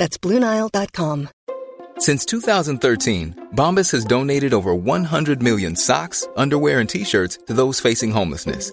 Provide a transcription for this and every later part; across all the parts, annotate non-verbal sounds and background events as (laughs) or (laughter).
That's BlueNile.com. Since 2013, Bombas has donated over 100 million socks, underwear, and t shirts to those facing homelessness.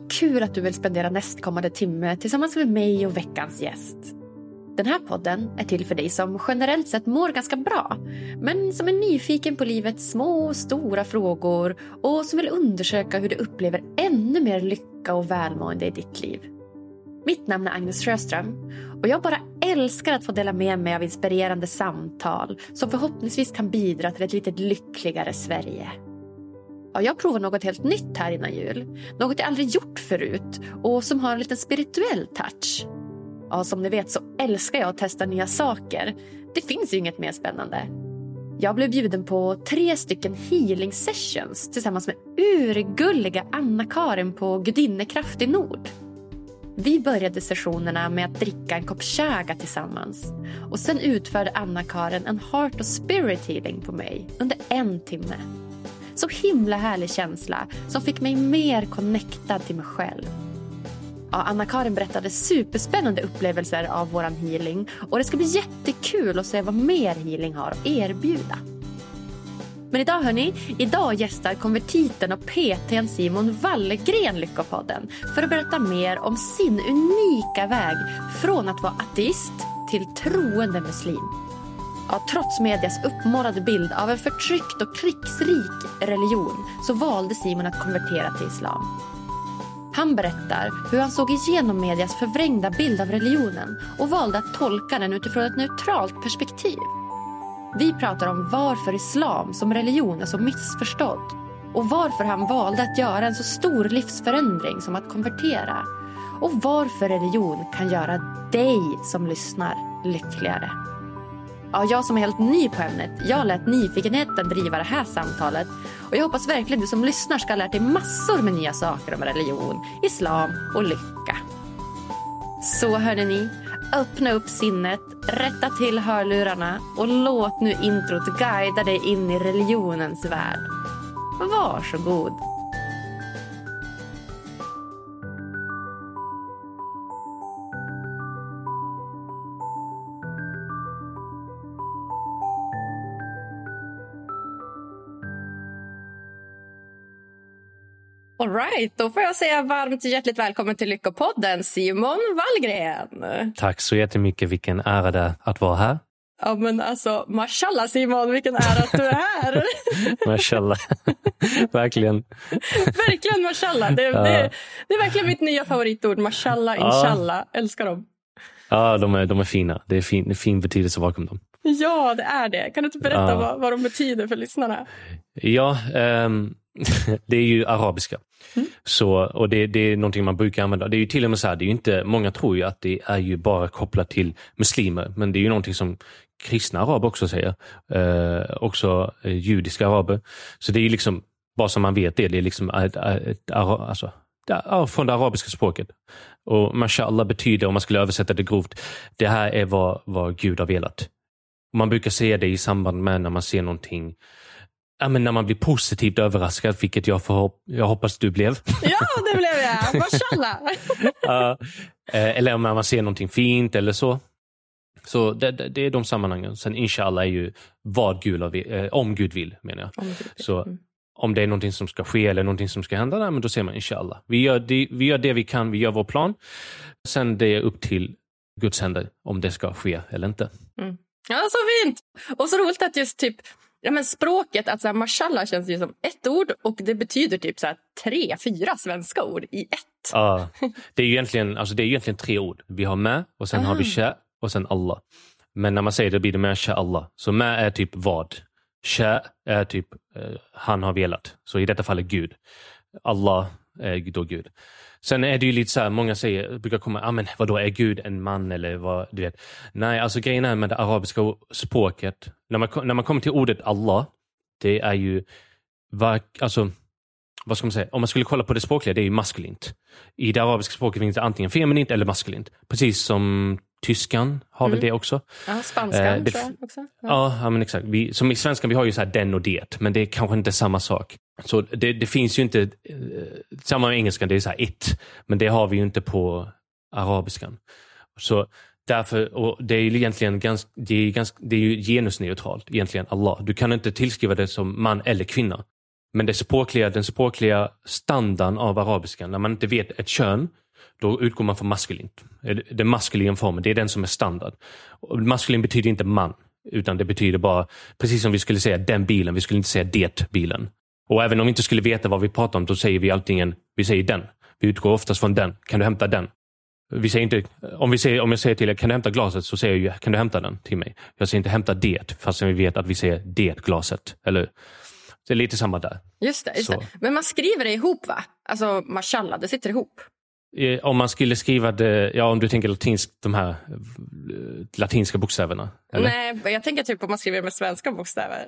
Vad kul att du vill spendera nästkommande timme tillsammans med mig och veckans gäst. Den här podden är till för dig som generellt sett mår ganska bra men som är nyfiken på livets små och stora frågor och som vill undersöka hur du upplever ännu mer lycka och välmående i ditt liv. Mitt namn är Agnes Sjöström och jag bara älskar att få dela med mig av inspirerande samtal som förhoppningsvis kan bidra till ett lite lyckligare Sverige. Ja, jag provar något helt nytt här innan jul. Något jag aldrig gjort förut och som har en liten spirituell touch. Ja, som ni vet så älskar jag att testa nya saker. Det finns ju inget mer spännande. Jag blev bjuden på tre stycken healing sessions tillsammans med urgulliga Anna-Karin på Gudinnekraft i Nord. Vi började sessionerna med att dricka en kopp chaga tillsammans. Och sen utförde Anna-Karin en heart och spirit healing på mig under en timme. Så himla härlig känsla som fick mig mer connectad till mig själv. Ja, Anna-Karin berättade superspännande upplevelser av vår healing och det ska bli jättekul att se vad mer healing har att erbjuda. Men idag hörni, idag gästar konvertiten och PTn Simon Wallgren Lyckopodden för att berätta mer om sin unika väg från att vara ateist till troende muslim. Ja, trots medias uppmålade bild av en förtryckt och krigsrik religion så valde Simon att konvertera till islam. Han berättar hur han såg igenom medias förvrängda bild av religionen och valde att tolka den utifrån ett neutralt perspektiv. Vi pratar om varför islam som religion är så missförstådd och varför han valde att göra en så stor livsförändring som att konvertera och varför religion kan göra dig som lyssnar lyckligare. Ja, jag som är helt ny på ämnet, jag lät nyfikenheten driva det här samtalet och jag hoppas verkligen du som lyssnar ska ha lärt dig massor med nya saker om religion, islam och lycka. Så hörde ni, öppna upp sinnet, rätta till hörlurarna och låt nu introt guida dig in i religionens värld. Varsågod. All right, då får jag säga varmt hjärtligt välkommen till Lyckopodden, Simon Wallgren. Tack så jättemycket. Vilken ära det att vara här. Ja men alltså, mashallah Simon, vilken ära att du är här. (laughs) mashallah. (laughs) verkligen. verkligen mashallah. Det, ja. det, det, är verkligen mitt nya favoritord. Mashallah, inshallah. Ja. Älskar dem. Ja, de är, de är fina. Det är fin, fin betydelse bakom dem. Ja, det är det. Kan du inte berätta ja. vad, vad de betyder för lyssnarna? Ja, um, (laughs) det är ju arabiska. Mm. Så, och det, det, är någonting man brukar använda. Det är ju till och med så här, det är inte, många tror ju att det är ju bara kopplat till muslimer, men det är ju någonting som kristna araber också säger. Eh, också eh, judiska araber. Så det är ju liksom, bara så man vet det, det är liksom ett, ett, alltså, från det arabiska språket. Och mashallah betyder, om man skulle översätta det grovt, det här är vad, vad Gud har velat. man brukar säga det i samband med när man ser någonting Ja, men när man blir positivt överraskad, vilket jag, får, jag hoppas du blev. (laughs) Ja, det blev jag. Mashallah. (laughs) uh, eller om man ser någonting fint eller så. Så det, det, är de sammanhangen. Sen inshallah är ju vad Gud, eh, om Gud vill, menar jag. Om så mm. om det är någonting som ska ske eller någonting som ska hända, men då säger man inshallah. Vi gör, det, vi gör det vi kan, vi gör vår plan. Sen det är upp till Guds händer om det ska ske eller inte. Mm. Ja, så fint! Och så roligt att just typ Ja, men språket, att så här, mashallah känns ju som ett ord och det betyder typ så här, tre, fyra svenska ord i ett. Ja, det är ju egentligen, alltså, det är egentligen tre ord. Vi har med och sen ah. har vi ah. sha och sen Allah. Men när man säger det blir det med sha Allah. Så med är typ vad. Sha är typ eh, han har velat. Så i detta fall är Gud. Allah är då Gud. Sen är det ju lite så här, många säger, brukar komma, ah, men vadå, är Gud en man eller vad, du vet. Nej, alltså grejen är med det arabiska språket, när man, när man kommer till ordet Allah, det är ju, var, alltså, vad ska man säga, om man skulle kolla på det språkliga, det är ju maskulint. I det arabiska språket finns det antingen feminint eller maskulint. Precis som tyskan har mm. väl det också. Ja, spanskan eh, det, tror jag också. Ja, ja men exakt. Vi, som i svenskan, vi har ju så här den och det, men det är kanske inte samma sak. Så det, det finns ju inte, eh, samma med engelskan, det är så här it, men det har vi ju inte på arabiskan. Så därför, och det är ju egentligen ganska, det är ganska, det är ju genusneutralt, egentligen Allah. Du kan inte tillskriva det som man eller kvinna. Men det språkliga, den språkliga standarden av arabiskan, när man inte vet ett kön, då utgår man från maskulint. Eh, den maskulina formen, det är den som är standard. maskulin betyder inte man, utan det betyder bara, precis som vi skulle säga den bilen, vi skulle inte säga det bilen. Och även om vi inte skulle veta vad vi pratar om, då säger vi alltid vi säger den. Vi utgår oftast från den. Kan du hämta den? Vi säger inte, om, vi säger, om jag säger till er, kan du hämta glaset? Så säger jag, kan du hämta den till mig? Jag säger inte hämta det, fast vi vet att vi säger det glaset. Eller det är lite samma där. Just det. Just det. Men man skriver det ihop va? Alltså mashallah, det sitter ihop. Om man skulle skriva det, ja om du tänker latinskt, de här eh, latinska bokstäverna? Eller? Nej, jag tänker typ om man skriver med svenska bokstäver.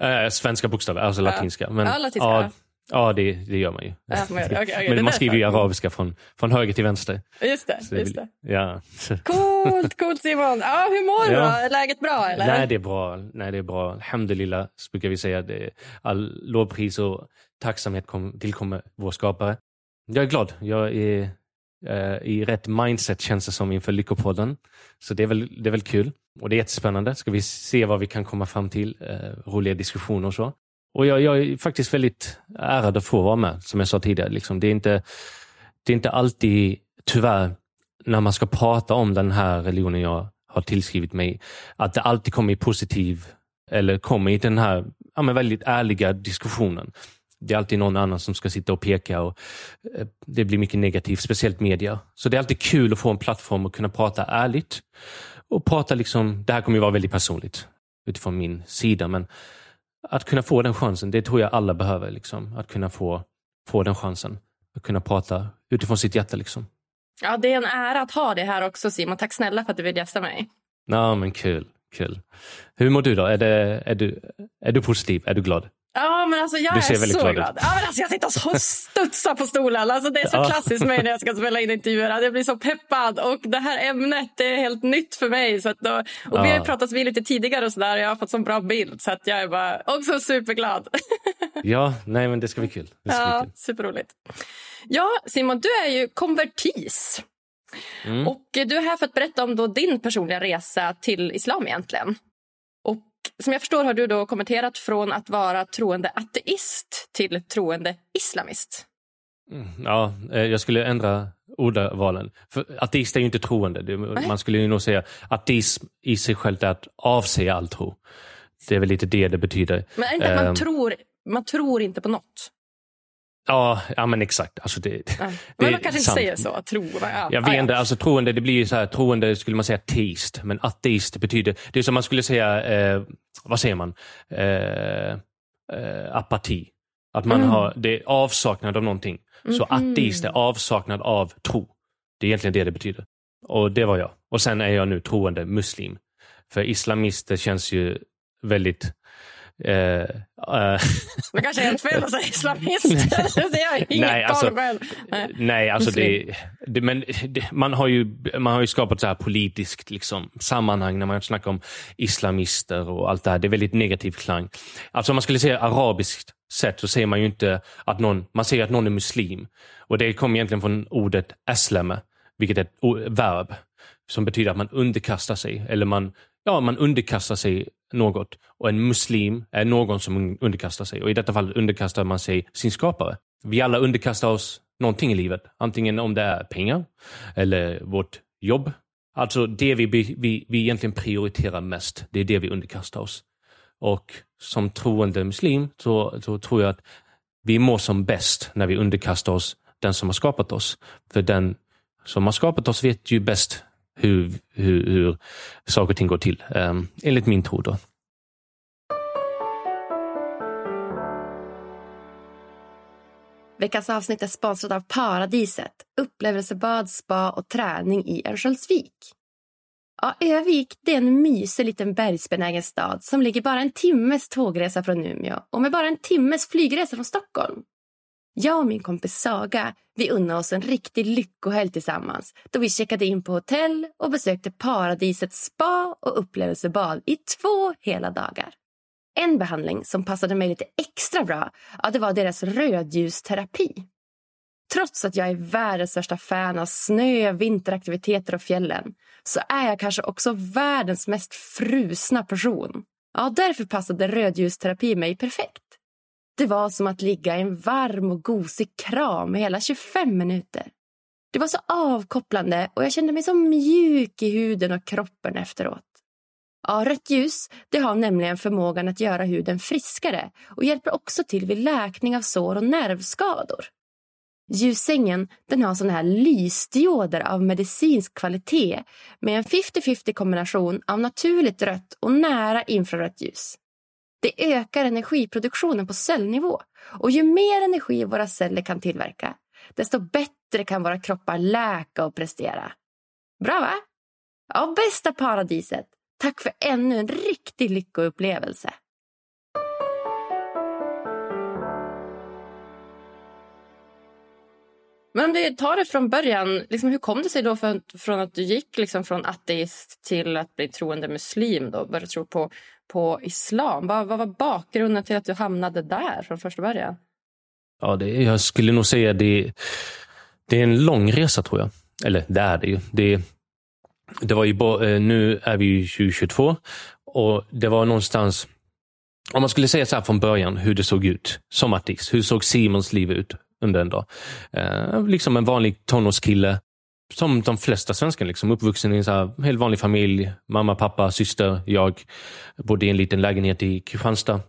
Äh, svenska bokstäver, alltså ja. latinska. Men, ja, latinska. Ja, ja det, det gör man ju. Ja, man, okay, okay, men man skriver ju arabiska från, från höger till vänster. Just det. just det. Ja. Coolt, coolt Simon. Ja, hur mår du ja. Är läget bra? Eller? Nej, det är bra. Nej, det är bra. Alhamdulillah, brukar vi säga. Det all lovpris och tacksamhet kom, tillkommer vår skapare. Jag är glad. Jag är eh, i rätt mindset känns det som inför Lyckopodden. Så det är, väl, det är väl kul. Och det är jättespännande. Ska vi se vad vi kan komma fram till. Eh, roliga diskussioner och så. Och jag, jag, är faktiskt väldigt ärad att få vara med, som jag sa tidigare. Liksom. Det, är inte, det är inte alltid, tyvärr, när man ska prata om den här religionen jag har tillskrivit mig, att det alltid kommer i positiv, eller kommer i den här ja, men väldigt ärliga diskussionen. Det är alltid någon annan som ska sitta och peka och eh, det blir mycket negativt, speciellt media. Så det är alltid kul att få en plattform och kunna prata ärligt. Och prata liksom, det här kommer ju vara väldigt personligt utifrån min sida, men att kunna få den chansen, det tror jag alla behöver. Liksom. Att kunna få, få den chansen. Att kunna prata utifrån sitt hjärta. Liksom. Ja, det är en ära att ha det här också Simon. Tack snälla för att du vill gästa mig. Ja, men kul. kul. Hur mår du då? Är, det, är, du, är du positiv? Är du glad? Ja, men alltså jag du ser är så glad. glad. Ja, men alltså jag sitter och studsar på stolen. Alltså det är så ja. klassiskt mig när jag ska (laughs) spela in intervjuer. Jag blir så peppad. Och det här ämnet är helt nytt för mig. Så då, och ja. Vi har ju pratat vid lite tidigare och så där. Jag har fått så bra bild. Så att jag är bara också superglad. (laughs) ja, nej men det ska bli kul. Det ska ja, bli kul. Superroligt. Ja, Simon, du är ju konvertis. Mm. Och du är här för att berätta om då din personliga resa till islam egentligen som jag förstår har du då kommenterat från att vara troende ateist till troende islamist. Mm, ja, eh, jag skulle ändra ordvalen. För ateist är ju inte troende. Man skulle ju nog säga ateism i sig självt är att avsäga all tro. Det är väl lite det det betyder. Men är inte att man, um, tror, man tror inte på något? Ja, ja men exakt. Alltså det, ja. Men man kanske inte säger så, tro. Ja. Jag vet inte, alltså troende, det blir så här, troende skulle man säga teist, men ateist betyder, det är som man skulle säga, eh, vad säger man, eh, eh, apati. Att man mm. har, det är avsaknad av någonting. Mm. Så ateist är avsaknad av tro. Det är egentligen det det betyder. Och det var jag. Och sen är jag nu troende muslim. För islamister känns ju väldigt (laughs) Uh, det kanske är helt fel att säga islamister. det är inget nej, alltså, nej. nej, alltså det, det, men det, man, har ju, man har ju skapat så här politiskt liksom, sammanhang när man snackar om islamister och allt det här. Det är väldigt negativ klang. Alltså om man skulle säga arabiskt sett så säger man ju inte att någon, man säger att någon är muslim. Och det kommer egentligen från ordet aslama, vilket är ett verb som betyder att man underkastar sig. Eller man, ja, man underkastar sig något. Och en muslim är någon som underkastar sig. Och i detta fall underkastar man sig sin skapare. Vi alla underkastar oss någonting i livet. Antingen om det är pengar eller vårt jobb. Alltså det vi, vi, vi egentligen prioriterar mest, det är det vi underkastar oss. Och som troende muslim så, så tror jag att vi mår som bäst när vi underkastar oss den som har skapat oss. För den som har skapat oss vet ju bäst hur, hur, hur saker och ting går till, um, enligt min tro. Då. Veckans avsnitt är sponsrat av Paradiset, upplevelsebad, spa och träning i Örnsköldsvik. Ja, Övik det är en mysig liten bergsbenägen stad som ligger bara en timmes tågresa från Umeå och med bara en timmes flygresa från Stockholm. Jag och min kompis Saga vi unnade oss en riktig lyckohelg tillsammans då vi checkade in på hotell och besökte Paradisets spa och upplevelsebad i två hela dagar. En behandling som passade mig lite extra bra ja, det var deras rödljusterapi. Trots att jag är världens största fan av snö, vinteraktiviteter och fjällen så är jag kanske också världens mest frusna person. Ja, därför passade rödljusterapi mig perfekt. Det var som att ligga i en varm och gosig kram i hela 25 minuter. Det var så avkopplande och jag kände mig så mjuk i huden och kroppen efteråt. Ja, rött ljus det har nämligen förmågan att göra huden friskare och hjälper också till vid läkning av sår och nervskador. Ljussängen den har såna här lysdioder av medicinsk kvalitet med en 50-50 kombination av naturligt rött och nära infrarött ljus. Det ökar energiproduktionen på cellnivå och ju mer energi våra celler kan tillverka desto bättre kan våra kroppar läka och prestera. Bra va? Ja, bästa paradiset! Tack för ännu en riktig lyckoupplevelse. Men om vi tar det från början, liksom, hur kom det sig då för, från att du gick liksom från ateist till att bli troende muslim? Då, började tro på, på islam. Vad, vad var bakgrunden till att du hamnade där från första början? Ja, det, jag skulle nog säga det, det är en lång resa tror jag. Eller det är det ju. Det, det var ju eh, nu är vi 2022 och det var någonstans om man skulle säga så här från början hur det såg ut som artist. Hur såg Simons liv ut? Under en dag. Eh, liksom en vanlig tonårskille. Som de flesta svenskar, liksom, uppvuxen i en så här helt vanlig familj. Mamma, pappa, syster, jag. Bodde i en liten lägenhet i Kristianstad.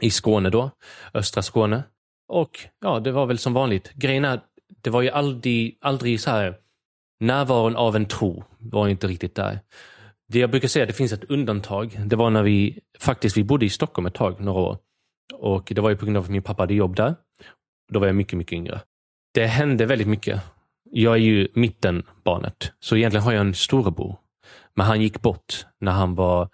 I Skåne då, östra Skåne. Och ja, det var väl som vanligt. Grejen är, det var ju aldrig, aldrig så här närvaron av en tro var inte riktigt där. Det jag brukar säga, det finns ett undantag. Det var när vi faktiskt vi bodde i Stockholm ett tag, några år. Och Det var ju på grund av att min pappa hade jobb där. Då var jag mycket, mycket yngre. Det hände väldigt mycket. Jag är ju mittenbarnet, så egentligen har jag en storebror. Men han gick bort när han var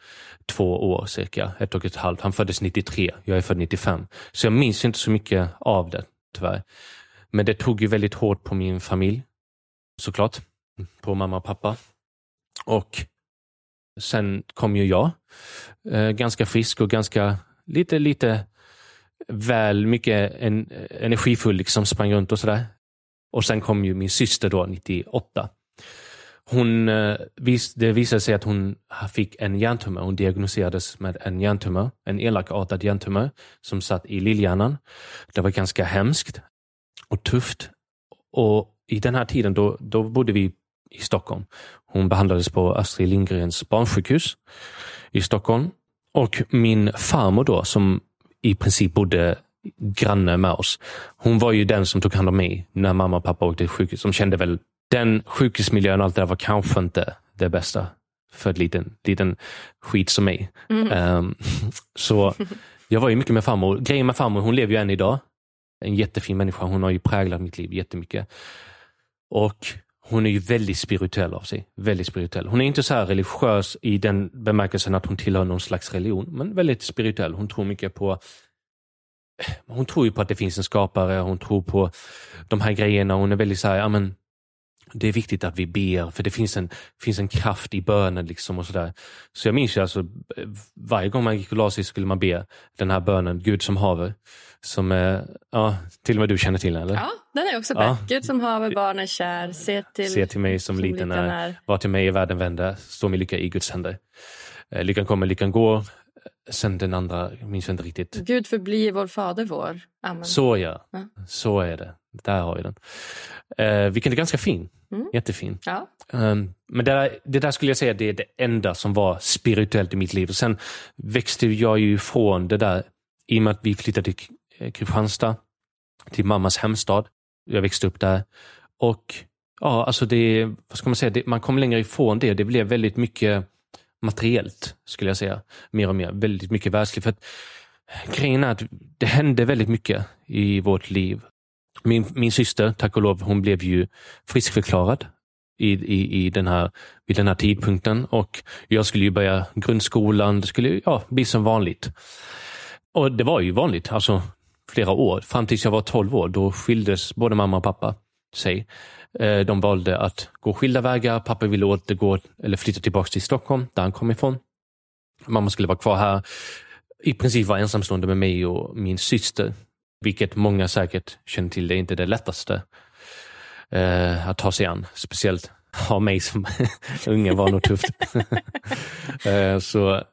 två år cirka, ett och ett halvt. Han föddes 93, jag är född 95. Så jag minns inte så mycket av det, tyvärr. Men det tog ju väldigt hårt på min familj, såklart. På mamma och pappa. Och sen kom ju jag, eh, ganska frisk och ganska lite, lite väl mycket en, energifull, liksom sprang runt och sådär. Och sen kom ju min syster då, 98. Hon, eh, det visade sig att hon fick en hjärntumör. Hon diagnostiserades med en hjärntumör, en elakartad hjärntumör som satt i lillhjärnan. Det var ganska hemskt och tufft. Och I den här tiden då, då bodde vi i Stockholm. Hon behandlades på Astrid Lindgrens barnsjukhus i Stockholm. Och min farmor då, som i princip bodde granne med oss. Hon var ju den som tog hand om mig när mamma och pappa åkte till sjukhus. De kände väl den sjukhusmiljön och allt det där var kanske inte det bästa för en liten, liten skit som mig. Mm. Um, så jag var ju mycket med farmor. Grejen med farmor, hon lever ju än idag. En jättefin människa. Hon har ju präglat mitt liv jättemycket. Och hon är ju väldigt spirituell av sig. Väldigt spirituell. Hon är inte så här religiös i den bemärkelsen att hon tillhör någon slags religion, men väldigt spirituell. Hon tror mycket på eh, hon tror ju på att det finns en skapare, hon tror på de här grejerna. Hon är väldigt så här, ja men det är viktigt att vi ber, för det finns en, finns en kraft i bönen. Liksom och så, där. så jag minns ju alltså, varje gång man gick och la sig skulle man be den här bönen, Gud som haver. Som är, ja, till och med du känner till den, eller? Ja, den är också ja. Gud som haver, barnen kär, se till, se till mig som, som liten är, är. Var till mig i världen vända, stå min lycka i Guds händer. Eh, lyckan kommer, lyckan går. Sen den andra minns jag inte riktigt. Gud förbli vår fader vår. Amen. Så ja, ja. så är det. Där har vi den. Eh, vilken är ganska fin. Mm. Jättefin. Ja. Um, men det där, det där, skulle jag säga det är det enda som var spirituellt i mitt liv. Och sen växte jag ju ifrån det där i och med att vi flyttade till Kristianstad, till mammas hemstad. Jag växte upp där. Och ja, alltså det, vad ska man säga, det, man kom längre ifrån det. Det blev väldigt mycket materiellt, skulle jag säga. Mer och mer. Väldigt mycket världsligt. För att, grejen är att det hände väldigt mycket i vårt liv. Min, min syster, tack och lov, hon blev ju friskförklarad i, i, i den här, vid den här tidpunkten och jag skulle ju börja grundskolan. Det skulle ja, bli som vanligt. Och det var ju vanligt, alltså flera år. Fram tills jag var 12 år, då skildes både mamma och pappa sig. Eh, de valde att gå skilda vägar. Pappa ville återgå eller flytta tillbaka till Stockholm, där han kom ifrån. Mamma skulle vara kvar här. I princip var ensamstående med mig och min syster. Vilket många säkert känner till, det är inte det lättaste eh, att ta sig an. Speciellt ha mig som (laughs) unge var nog tufft. (laughs) eh, så,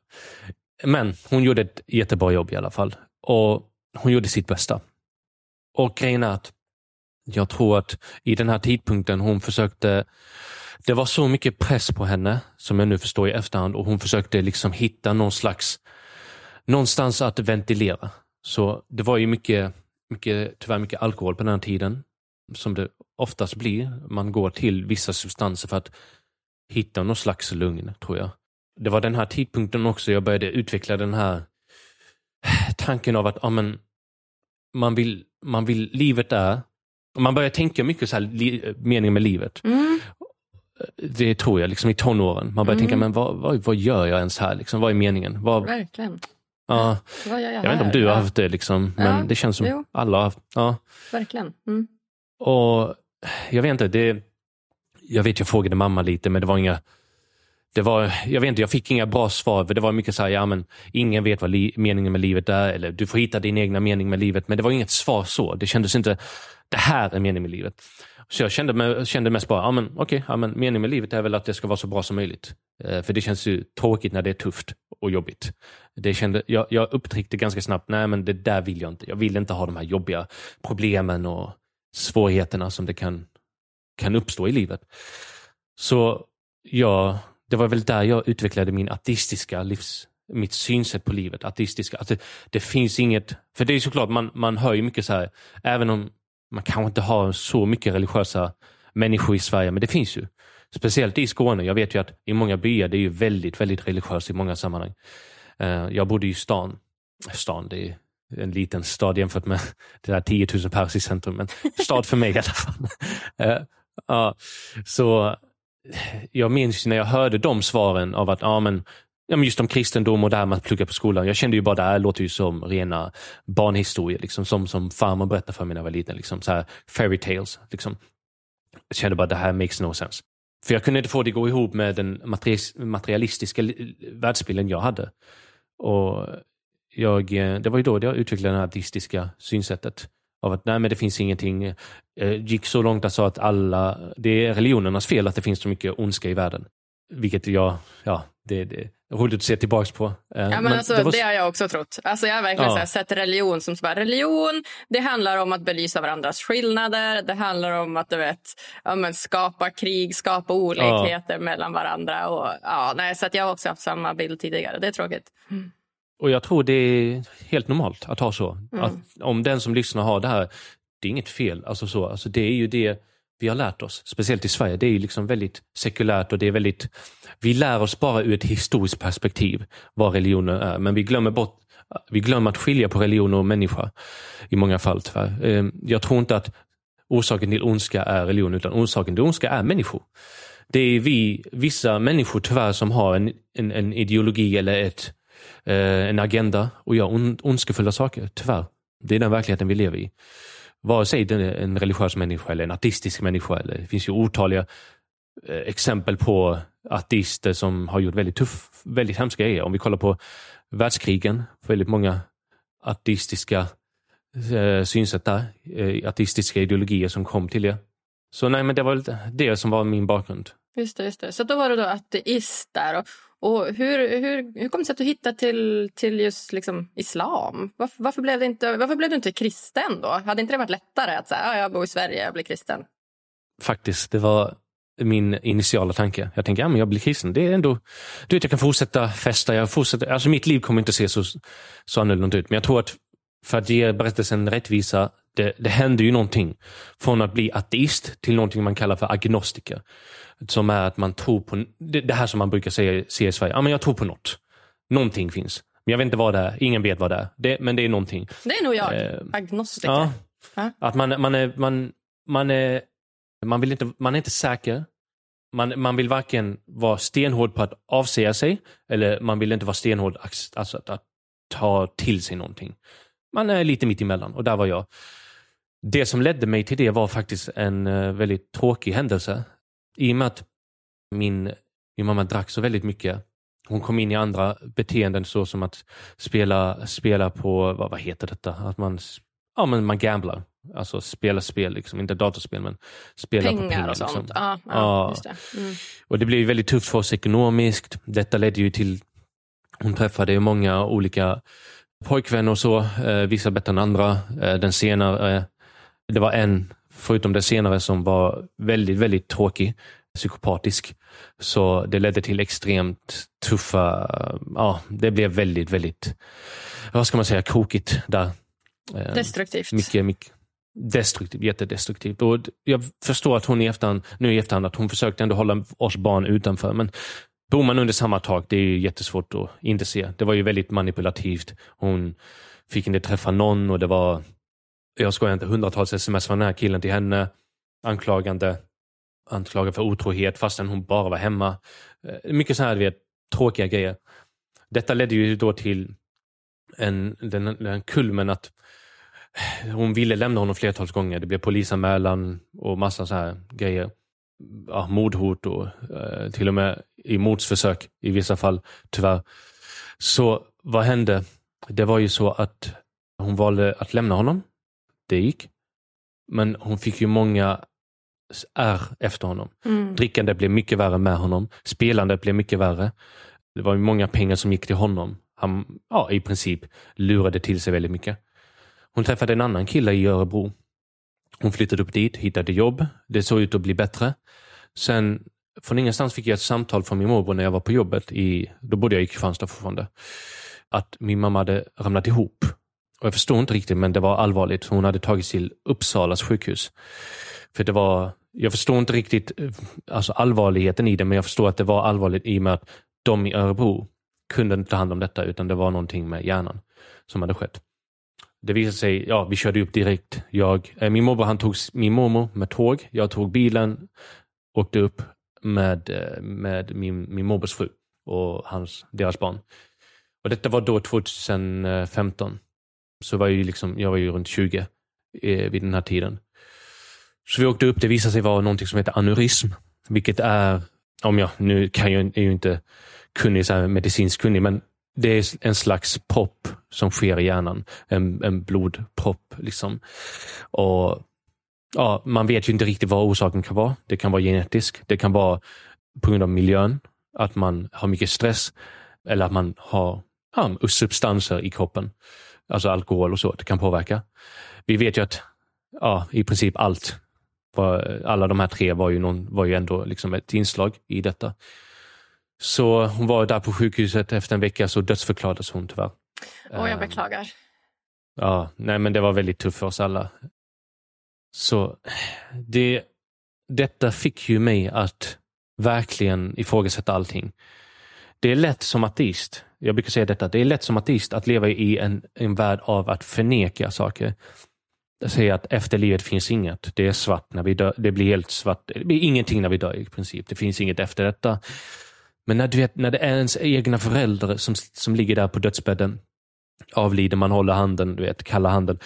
men hon gjorde ett jättebra jobb i alla fall. Och hon gjorde sitt bästa. Och grejen är att jag tror att i den här tidpunkten hon försökte det var så mycket press på henne, som jag nu förstår i efterhand, och hon försökte liksom hitta någon slags, någonstans att ventilera. Så det var ju mycket, mycket, tyvärr mycket alkohol på den här tiden, som det oftast blir. Man går till vissa substanser för att hitta någon slags lugn, tror jag. Det var den här tidpunkten också jag började utveckla den här tanken av att ja, men, man, vill, man vill, livet är man börjar tänka mycket så här, li, mening med livet. Mm. Det tror jag, liksom i tonåren. Man börjar mm. tänka, men vad, vad, vad, gör jag ens här? Liksom, vad är meningen? Vad, Verkligen. Ja, jag, jag vet inte om du har haft det, liksom, men ja, det känns som jo. alla har haft. Ja. Verkligen. Mm. Och Jag vet inte, det, jag vet jag frågade mamma lite, men det var inga det var, jag vet inte, jag fick inga bra svar. För det var mycket så här, ja men ingen vet vad meningen med livet är. Eller du får hitta din egna mening med livet. Men det var inget svar så. Det kändes inte, det här är meningen med livet. Så jag kände, kände mest bara, ja men okej, okay, ja, men meningen med livet är väl att det ska vara så bra som möjligt. Eh, för det känns ju tråkigt när det är tufft och jobbigt. Det kände, jag, jag upptäckte ganska snabbt, nej men det där vill jag inte. Jag vill inte ha de här jobbiga problemen och svårigheterna som det kan, kan uppstå i livet. Så ja, det var väl där jag utvecklade min ateistiska livs, mitt synsätt på livet. Ateistiska, att alltså, det, det finns inget, för det är såklart, man, man hör ju mycket så här, även om man kanske inte har så mycket religiösa människor i Sverige, men det finns ju. Speciellt i Skåne. Jag vet ju att i många byar det är ju väldigt, väldigt religiöst i många sammanhang. Eh, jag bodde i stan. Stan, det är en liten stad jämfört med (laughs) det där 10 000 pers i centrum, men stad för mig i alla fall. (laughs) Eh, ja, så jag minns när jag hörde de svaren av att ja, men ja, men just om kristendom och det här med att plugga på skolan. Jag kände ju bara det här låter ju som rena barnhistorier, liksom, som, som farmor berättade för mig när jag var liten. Liksom, så här fairy tales. Liksom. Jag kände bara det här makes no sense. För jag kunde inte få det att gå ihop med den materialistiska världsbilden jag hade. Och jag, eh, det var ju då jag utvecklade det här artistiska synsättet. Av att nej, men det finns ingenting. Jag gick så långt att jag sa att alla, det är religionernas fel att det finns så mycket ondska i världen. Vilket jag, ja, det, det, roligt att se tillbaka på. Eh, ja, men, men alltså, det, var... det, har jag också trott. Alltså, jag har verkligen ja. sett religion som så bara, religion, det handlar om att belysa varandras skillnader. Det handlar om att du vet, ja, men, skapa krig, skapa olikheter ja. mellan varandra. Och, ja, nej, så att jag har också haft samma bild tidigare. Det är tråkigt. Mm. Och jag tror det är helt normalt att ha så. Mm. Att om den som lyssnar har det här, det är inget fel. Alltså så, alltså det är ju det vi har lärt oss, speciellt i Sverige. Det är ju liksom väldigt sekulärt och det är väldigt... Vi lär oss bara ur ett historiskt perspektiv vad religioner är, men vi glömmer bort vi glömmer att skilja på religion och människa i många fall tyvärr. Ehm, jag tror inte att orsaken till ondska är religion, utan orsaken till ondska är människor. Det är vi, vissa människor tyvärr, som har en, en, en ideologi eller ett, eh, en agenda och gör on, ondskefulla saker, tyvärr. Det är den verkligheten vi lever i. Vare sig det är en religiös människa eller en ateistisk människa. Eller, det finns ju otaliga eh, exempel på ateister som har gjort väldigt tuff, väldigt hemska grejer. Om vi kollar på världskrigen, väldigt många ateistiska eh, synsätt där, eh, ateistiska ideologier som kom till det. Så nej, men det var det som var min bakgrund. Just det, just det. Så då var du då ateist där. Och, och hur, hur, hur kom det sig att du hittade till, till just liksom islam? Varför, varför, blev det inte, varför blev du inte kristen då? Hade inte det varit lättare att säga, ah, jag bor i Sverige, jag blir kristen? Faktiskt, det var min initiala tanke. Jag tänkte, ja men jag blir kristen. Det är ändå, du vet jag kan fortsätta festa, jag fortsätter, alltså mitt liv kommer inte se så, så annorlunda ut. Men jag tror att för att ge berättelsen rättvisa, det, det händer ju någonting. Från att bli ateist till någonting man kallar för agnostiker. Som är att man tror på, det, det här som man brukar säga, säga i Sverige, ja men jag tror på något. Någonting finns. Men jag vet inte vad det är, ingen vet vad det är. Det, men det är någonting. Det är nog jag, eh, agnostiker. Ja, ja. Att man, man, är, man, man, är, man, vill inte, man är inte säker. Man, man vill varken vara stenhård på att avsäga sig, eller man vill inte vara stenhård alltså att, att ta till sig någonting. Man är lite mitt emellan och där var jag. Det som ledde mig till det var faktiskt en uh, väldigt tråkig händelse. I och med att min, min mamma drack så väldigt mycket. Hon kom in i andra beteenden så som att spela, spela på, vad, vad heter detta? Att man, ja, men man gamblar. Alltså spela spel, liksom. inte datorspel men spela pengar på pengar. och liksom. sånt. Ja, ja, Ja. Just det. Mm. Och det blev väldigt tufft för oss ekonomiskt. Detta ledde ju till, hon träffade ju många olika pojkvänner och så, eh, vissa bättre än andra. Eh, den senare, det var en, förutom den senare, som var väldigt, väldigt tråkig, psykopatisk. Så det ledde till extremt tuffa, ja, det blev väldigt, väldigt, vad ska man säga, krokigt där. Eh, Destruktivt. mycket, mycket destruktivt, jättedestruktivt. Och jag förstår att hon i efterhand, nu i efterhand, att hon försökte ändå hålla oss barn utanför. Men bor man under samma tak, det är jättesvårt att inte se. Det var ju väldigt manipulativt. Hon fick inte träffa någon och det var, jag skojar inte, hundratals sms från den här killen till henne. Anklagande, anklagad för otrohet fastän hon bara var hemma. Eh, mycket så här, vet, tråkiga grejer. Detta ledde ju då till en, den, den kulmen att hon ville lämna honom flertals gånger. Det blev polisanmälan och massa så här grejer. Ja, mordhot och eh, till och med i mordsförsök i vissa fall, tyvärr. Så vad hände? Det var ju så att hon valde att lämna honom. Det gick. Men hon fick ju många ärr efter honom. Mm. Drickandet blev mycket värre med honom. Spelandet blev mycket värre. Det var ju många pengar som gick till honom. Han ja, i princip lurade till sig väldigt mycket. Hon träffade en annan kille i Örebro. Hon flyttade upp dit, hittade jobb. Det såg ut att bli bättre. Sen från ingenstans fick jag ett samtal från min morbror när jag var på jobbet. I, då bodde jag i Kristianstad fortfarande. Att min mamma hade ramlat ihop. Och jag förstod inte riktigt, men det var allvarligt. Hon hade tagits till Uppsalas sjukhus. För det var, jag förstår inte riktigt eh, alltså allvarligheten i det, men jag förstår att det var allvarligt i och med att de i Örebro kunde inte ta hand om detta, utan det var någonting med hjärnan som hade skett. Det visade sig, ja vi körde upp direkt. Jag, eh, min morbror han tog min mormor med tåg. Jag tog bilen, åkte upp med, eh, med min, min morbrors fru och hans, deras barn. Och detta var då 2015. Så var jag, ju liksom, jag var ju runt 20 eh, vid den här tiden. Så vi åkte upp, det visade sig vara någonting som heter aneurysm. Vilket är, om jag, nu kan jag, är ju inte kunnig, så här, medicinskt kunnig, men det är en slags propp som sker i hjärnan. En, en blodpropp. Liksom. Och ja, Man vet ju inte riktigt vad orsaken kan vara. Det kan vara genetisk. Det kan vara på grund av miljön. Att man har mycket stress. Eller att man har ja, substanser i kroppen. Alltså alkohol och så. Det kan påverka. Vi vet ju att ja, i princip allt. var- Alla de här tre var ju, någon, var ju ändå liksom ett inslag i detta. Så hon var där på sjukhuset. Efter en vecka så dödsförklarades hon tyvärr. Åh, jag Ehm, beklagar. Ja, nej men det var väldigt tufft för oss alla. Så det, detta fick ju mig att verkligen ifrågasätta allting. Det är lätt som ateist, jag brukar säga detta, det är lätt som ateist att leva i en, en värld av att förneka saker. Säga att efter livet finns inget. Det är svart när vi dör. Det blir helt svart. Det blir ingenting när vi dör i princip. Det finns inget efter detta. Men när, du vet, när det är ens egna föräldrar som, som ligger där på dödsbädden, avlider, man håller handen, du vet, kalla handen.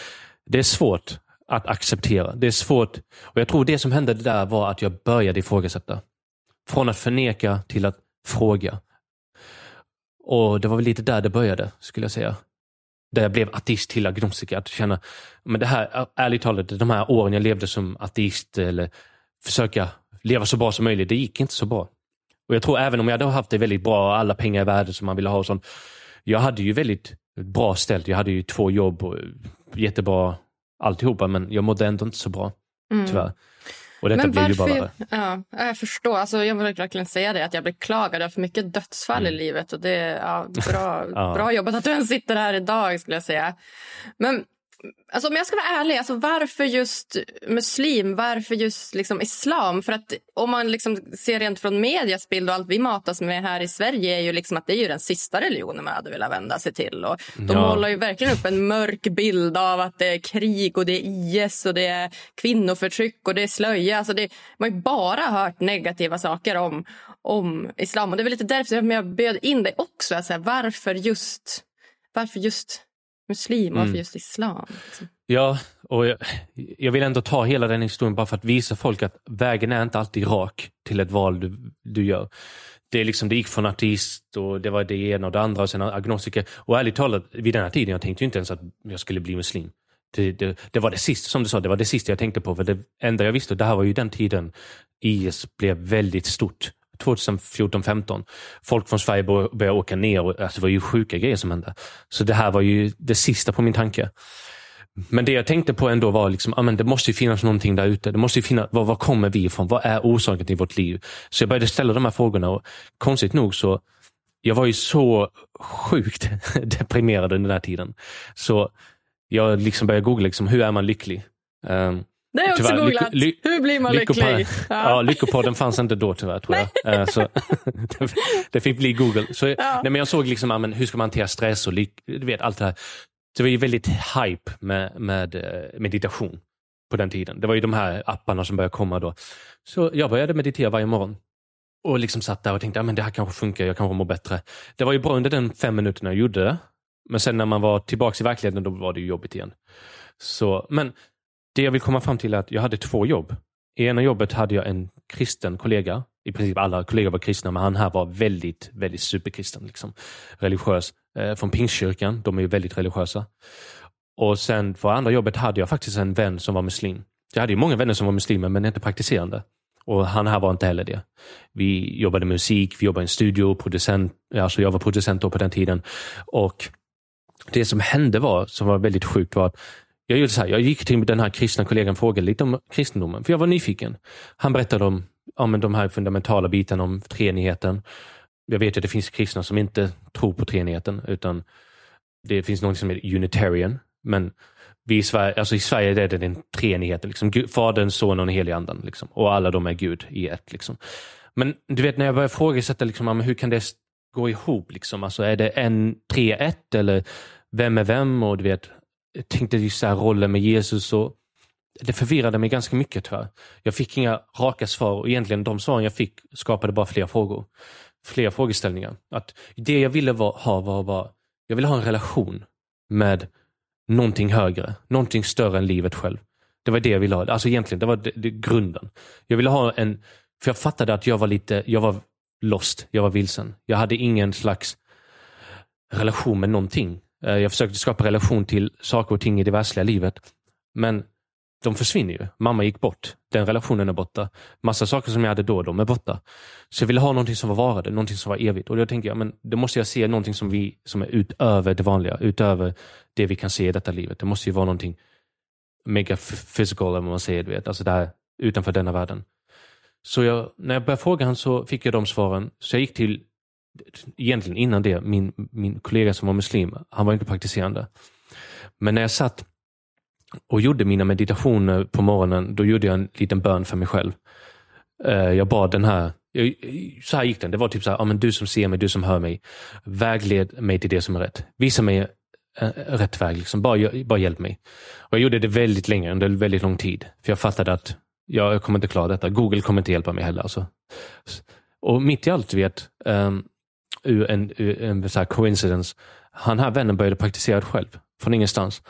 Det är svårt att acceptera. Det är svårt. Och Jag tror det som hände där var att jag började ifrågasätta. Från att förneka till att fråga. Och Det var väl lite där det började, skulle jag säga. Där jag blev ateist till agnostiker. Att känna, men det här, ärligt talat, de här åren jag levde som ateist eller försöka leva så bra som möjligt, det gick inte så bra. Och Jag tror även om jag hade haft det väldigt bra, alla pengar i världen som man ville ha, och sånt, jag hade ju väldigt bra ställt. Jag hade ju två jobb och jättebra alltihopa, men jag mådde ändå inte så bra. Mm. Tyvärr. Och detta men varför, blev ju bara... Ja, jag förstår. Alltså, jag vill verkligen säga det, att jag beklagar. för mycket dödsfall mm. i livet. Och det är ja, bra, (laughs) ja. bra jobbat att du ens sitter här idag, skulle jag säga. Men Alltså, om jag ska vara ärlig, alltså, varför just muslim? Varför just liksom, islam? För att om man liksom ser rent från medias bild och allt vi matas med här i Sverige är ju liksom att det är ju den sista religionen man hade velat vända sig till. Och de ja. målar ju verkligen upp en mörk bild av att det är krig och det är IS och det är kvinnoförtryck och det är slöja. Alltså det, man har ju bara hört negativa saker om, om islam. Och det är väl lite därför jag bjöd in dig också. Alltså, varför just varför just muslim, varför mm. just islam? Liksom? Ja, och jag, jag, vill ändå ta hela den historien bara för att visa folk att vägen är inte alltid rak till ett val du, du gör. Det, är liksom, det gick från ateist och det var det ena och det andra och sen agnostiker. Och ärligt talat, vid den här tiden, jag tänkte inte ens att jag skulle bli muslim. Det, det, det, var det sista, som du sa, det var det sista jag tänkte på. För det enda jag visste, det här var ju den tiden IS blev väldigt stort. 2014-15. Folk från Sverige började åka ner och alltså, det var ju sjuka grejer som hände. Så det här var ju det sista på min tanke. Men det jag tänkte på ändå var liksom, amen, det måste ju finnas någonting där ute. Det måste ju finnas, var, var kommer vi ifrån? Vad är orsaken till vårt liv? Så jag började ställa de här frågorna och konstigt nog så jag var ju så sjukt (laughs) deprimerad under den här tiden. Så jag liksom började googla, liksom, hur är man lycklig? Um, det har jag också googlat. Hur blir man lycklig? Ja. ja, Lyckopodden fanns inte då tyvärr. Tror jag. Eh, så, (laughs) (laughs) det fick bli Google. Så, ja. nej, men jag såg liksom, men, hur ska man hantera stress och du vet, allt det här. det var ju väldigt hype med, med eh, meditation på den tiden. Det var ju de här apparna som började komma då. Så jag började meditera varje morgon. Och liksom satt där och tänkte, ja, men det här kanske funkar, jag kanske mår bättre. Det var ju bra under den fem minuterna jag gjorde det. Men sen när man var tillbaka i verkligheten, då var det ju jobbigt igen. Så, men det jag vill komma fram till är att jag hade två jobb. I ena jobbet hade jag en kristen kollega. I princip alla kollegor var kristna, men han här var väldigt, väldigt superkristen. Liksom. Religiös. Eh, från Pingstkyrkan, de är ju väldigt religiösa. Och sen på andra jobbet hade jag faktiskt en vän som var muslim. Jag hade ju många vänner som var muslimer, men inte praktiserande. Och han här var inte heller det. Vi jobbade med musik, vi jobbade i en studio, producent, alltså jag var producent då på den tiden. Och det som hände var, som var väldigt sjukt, var att jag gjorde så här, jag gick till den här kristna kollegan och frågade lite om kristendomen, för jag var nyfiken. Han berättade om, om de här fundamentala bitarna om treenigheten. Jag vet att det finns kristna som inte tror på treenigheten, utan det finns något som heter unitarian. Men vi i Sverige, alltså i Sverige är det den treenigheten. Liksom. Fadern, Sonen och helig andan. Liksom. Och alla de är Gud i ett. Liksom. Men du vet när jag börjar ifrågasätta liksom, hur kan det gå ihop? Liksom? Alltså, är det en tre ett eller vem är vem? Och du vet, jag tänkte just så här, rollen med Jesus och det förvirrade mig ganska mycket tyvärr. Jag fick inga raka svar och egentligen de svaren jag fick skapade bara fler frågor. Fler frågeställningar. Att det jag ville var, ha var, var jag ville ha en relation med någonting högre, någonting större än livet själv. Det var det jag ville ha. Alltså egentligen, det var det, det, grunden. Jag ville ha en, för jag fattade att jag var lite, jag var lost, jag var vilsen. Jag hade ingen slags relation med någonting. Eh, jag försökte skapa relation till saker och ting i det världsliga livet. Men de försvinner ju. Mamma gick bort. Den relationen är borta. Massa saker som jag hade då, de är borta. Så jag ville ha någonting som var varade, någonting som var evigt. Och då tänker jag, men då måste jag se någonting som, vi, som är utöver det vanliga, utöver det vi kan se i detta livet. Det måste ju vara någonting mega physical, eller vad man säger, du vet. Alltså där utanför denna världen. Så jag, när jag började fråga honom så fick jag de svaren. Så jag gick till egentligen innan det, min, min kollega som var muslim, han var inte praktiserande. Men när jag satt och gjorde mina meditationer på morgonen, då gjorde jag en liten bön för mig själv. Eh, jag bad den här, så här gick den, det var typ så här, ja, men du som ser mig, du som hör mig, vägled mig till det som är rätt. Visa mig eh, rätt väg. Liksom. Bara, bara hjälp mig. Och jag gjorde det väldigt länge, under väldigt lång tid. För jag fattade att jag kommer inte klara detta. Google kommer inte hjälpa mig heller. Alltså. Och mitt i allt, vet, um, ur en, ur en så coincidence, han här vännen började praktisera själv, från ingenstans.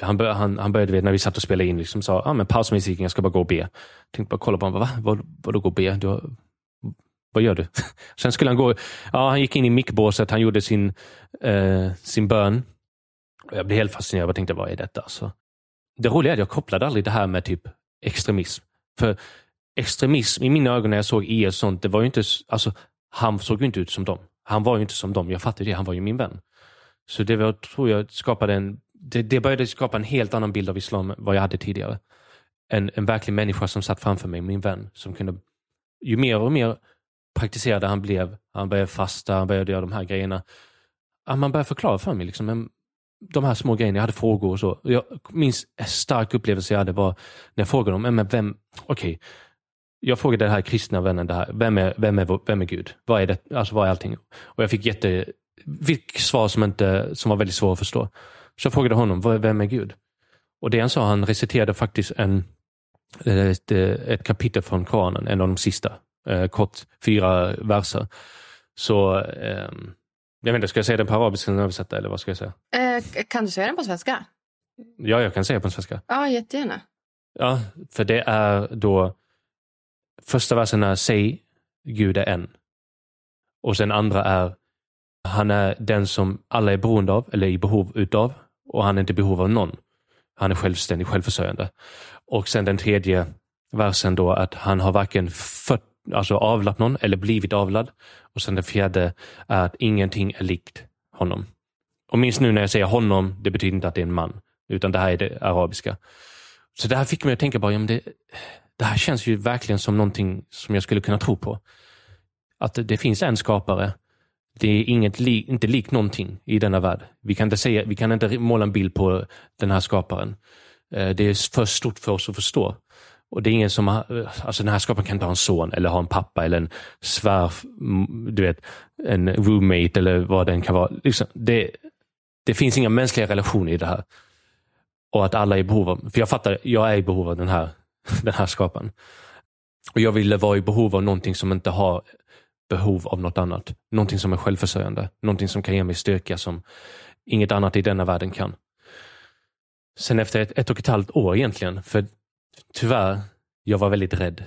Han, bör, han, han började, vet, när vi satt och spelade in, liksom, sa ah, men paus musiken, jag ska bara gå och be. Jag tänkte bara kolla på honom, va? Vad, vadå gå och be? Du har, vad gör du? (laughs) Sen skulle han gå, ja, han gick in i mickbåset, han gjorde sin, eh, sin bön. Jag blev helt fascinerad och tänkte, vad är detta? Alltså, det roliga är att jag kopplade aldrig det här med typ extremism. För extremism i mina ögon när jag såg IS och sånt, det var ju inte, alltså, han såg ju inte ut som dem. Han var ju inte som dem. Jag fattade det, han var ju min vän. Så det var, tror jag skapade en, det, det började skapa en helt annan bild av islam än vad jag hade tidigare. En, en verklig människa som satt framför mig, min vän, som kunde, ju mer och mer praktiserade han blev, han började fasta, han började göra de här grejerna. Man började förklara för mig liksom, de här små grejerna, jag hade frågor och så. Jag minns en stark upplevelse jag hade var när jag frågade dem, men vem, okej, okay jag frågade den här kristna vännen, det här, vem, är, vem, är, vem är Gud? Vad är, det, alltså, vad är allting? Och jag fick jätte, fick svar som, inte, som var väldigt svåra att förstå. Så jag frågade honom, vem är Gud? Och det han sa, han reciterade faktiskt en, ett, ett kapitel från Koranen, en av de sista eh, kort, fyra verser. Så eh, jag vet inte, ska jag säga den på arabiska eller översätta eller vad ska jag säga? Eh, kan du säga den på svenska? Ja, jag kan säga på svenska. Ja, jättegärna. Ja, för det är då första versen är säg Gud är en. Och sen andra är han är den som alla är beroende av eller i behov utav och han är inte i behov av någon. Han är självständig, självförsörjande. Och sen den tredje versen då att han har varken fött alltså avlat någon eller blivit avlad. Och sen den fjärde är att ingenting är likt honom. Och minst nu när jag säger honom, det betyder inte att det är en man, utan det här är det arabiska. Så det här fick mig att tänka bara, ja, men det, det här känns ju verkligen som någonting som jag skulle kunna tro på. Att det, finns en skapare. Det är inget li, inte likt någonting i denna värld. Vi kan, inte säga, vi kan inte måla en bild på den här skaparen. Eh, det är för stort för oss att förstå. Och det är ingen som har, eh, alltså den här skaparen kan inte ha en son eller ha en pappa eller en svär, du vet, en roommate eller vad den kan vara. Liksom, det, det finns inga mänskliga relationer i det här. Och att alla är i behov av, för jag fattar, jag är i behov av den här, (laughs) den här skaparen. Och jag ville vara i behov av någonting som inte har behov av något annat. Någonting som är självförsörjande. Någonting som kan ge mig styrka som inget annat i denna världen kan. Sen efter ett, ett och ett halvt år egentligen, för tyvärr, jag var väldigt rädd.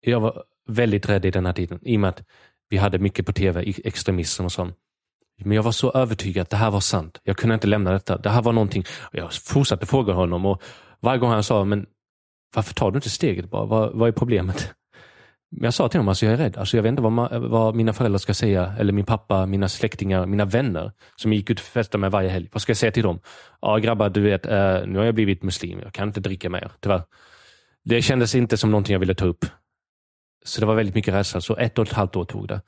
Jag var väldigt rädd i den här tiden, i och med att vi hade mycket på tv, extremism och sånt. Men jag var så övertygad att det här var sant. Jag kunde inte lämna detta. Det här var någonting. Jag fortsatte fråga honom och varje gång han sa, men varför tar du inte steget bara? Vad, vad är problemet? Men jag sa till honom, alltså jag är rädd. Alltså jag vet inte vad, vad, mina föräldrar ska säga, eller min pappa, mina släktingar, mina vänner som jag gick ut och festade med varje helg. Vad ska jag säga till dem? Ja grabbar, du vet, eh, nu har jag blivit muslim. Jag kan inte dricka mer, tyvärr. Det kändes inte som någonting jag ville ta upp. Så det var väldigt mycket rädsla. Så ett och ett halvt år tog det.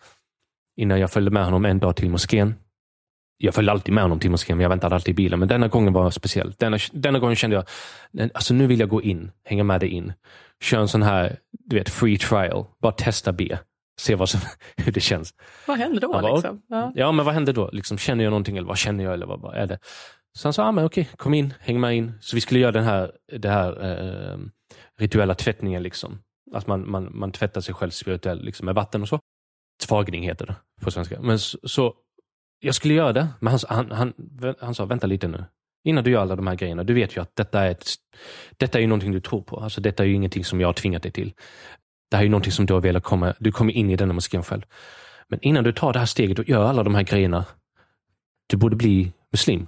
Innan jag följde med honom en dag till moskén. Jag följde alltid med honom till moskén, men jag väntade alltid i bilen. Men denna gången var speciell. Denna, denna gången kände jag, alltså nu vill jag gå in, hänga med dig in kör en sån här du vet, free trial. Bara testa B. Se vad som, (laughs) hur det känns. Vad händer då? Bara, liksom? ja. ja. men vad händer då? Liksom, känner jag någonting eller vad känner jag? eller vad, vad är det? Så han sa, ah, men okej, kom in, häng med in. Så vi skulle göra den här, det här eh, rituella tvättningen. Liksom. Att man, man, man tvättar sig själv spirituellt liksom, med vatten och så. Tvagning heter det på svenska. Men så, så jag skulle göra det, men han, han, han, han sa, vänta lite nu. Innan du gör alla de här grejerna. Du vet ju att detta är, ett, detta är ju någonting du tror på. Alltså, detta är ju ingenting som jag har tvingat dig till. Det här är ju någonting som du har velat komma, du kommer in i denna moskén själv. Men innan du tar det här steget och gör alla de här grejerna, du borde bli muslim.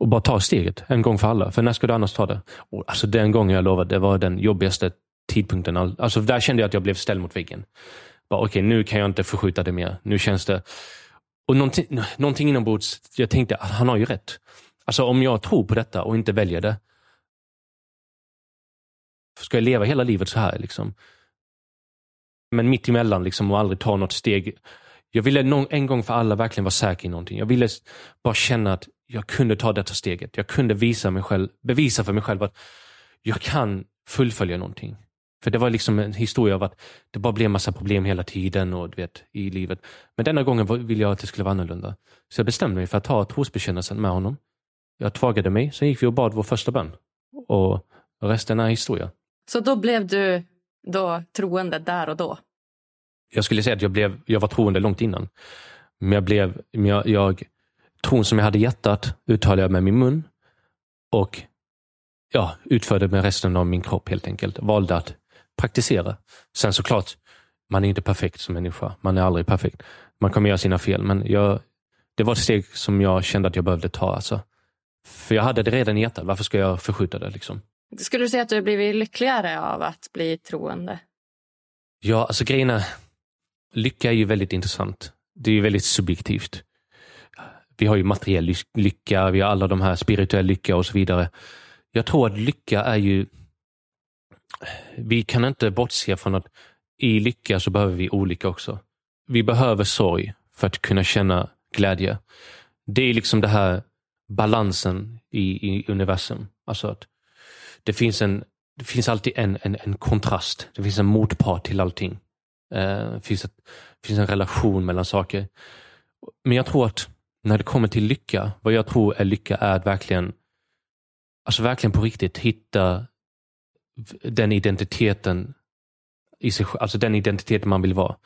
Och bara ta steget en gång för alla. För när ska du annars ta det? Och alltså den gången jag lovade, det var den jobbigaste tidpunkten. Alltså där kände jag att jag blev ställd mot väggen. Okej, okay, nu kan jag inte förskjuta det mer. Nu känns det... Och någonting, någonting inombords, jag tänkte, att han har ju rätt. Alltså om jag tror på detta och inte väljer det. Ska jag leva hela livet så här? Liksom? Men mitt emellan liksom, och aldrig ta något steg. Jag ville någon, en gång för alla verkligen vara säker i någonting. Jag ville bara känna att jag kunde ta detta steget. Jag kunde visa mig själv, bevisa för mig själv att jag kan fullfölja någonting. För det var liksom en historia av att det bara blev massa problem hela tiden och, du vet, i livet. Men denna gången ville jag att det skulle vara annorlunda. Så jag bestämde mig för att ta trosbekännelsen med honom. Jag tvagade mig, sen gick vi och bad vår första bön. Och resten är historia. Så då blev du då troende där och då? Jag skulle säga att jag, blev, jag var troende långt innan. Men jag blev, jag, jag, tron som jag hade i hjärtat uttalade jag med min mun. Och ja, utförde med resten av min kropp helt enkelt. Valde att praktisera. Sen såklart, man är inte perfekt som människa. Man är aldrig perfekt. Man kommer göra sina fel, men jag, det var ett steg som jag kände att jag behövde ta. Alltså. För jag hade det redan i hjärtat. Varför ska jag förskjuta det? Liksom? Skulle du säga att du har blivit lyckligare av att bli troende? Ja, alltså grejen är, lycka är ju väldigt intressant. Det är ju väldigt subjektivt. Vi har ju materiell lycka, vi har alla de här spirituell lycka och så vidare. Jag tror att lycka är ju vi kan inte bortse från att i lycka så behöver vi olika också. Vi behöver sorg för att kunna känna glädje. Det är liksom det här balansen i, i universum. Alltså att det finns, en, det finns alltid en, en, en kontrast. Det finns en motpart till allting. Det, finns ett, det finns en relation mellan saker. Men jag tror att när det kommer till lycka, vad jag tror är lycka är att verkligen, alltså verkligen på riktigt hitta den identiteten i sig alltså den identiteten man vill vara.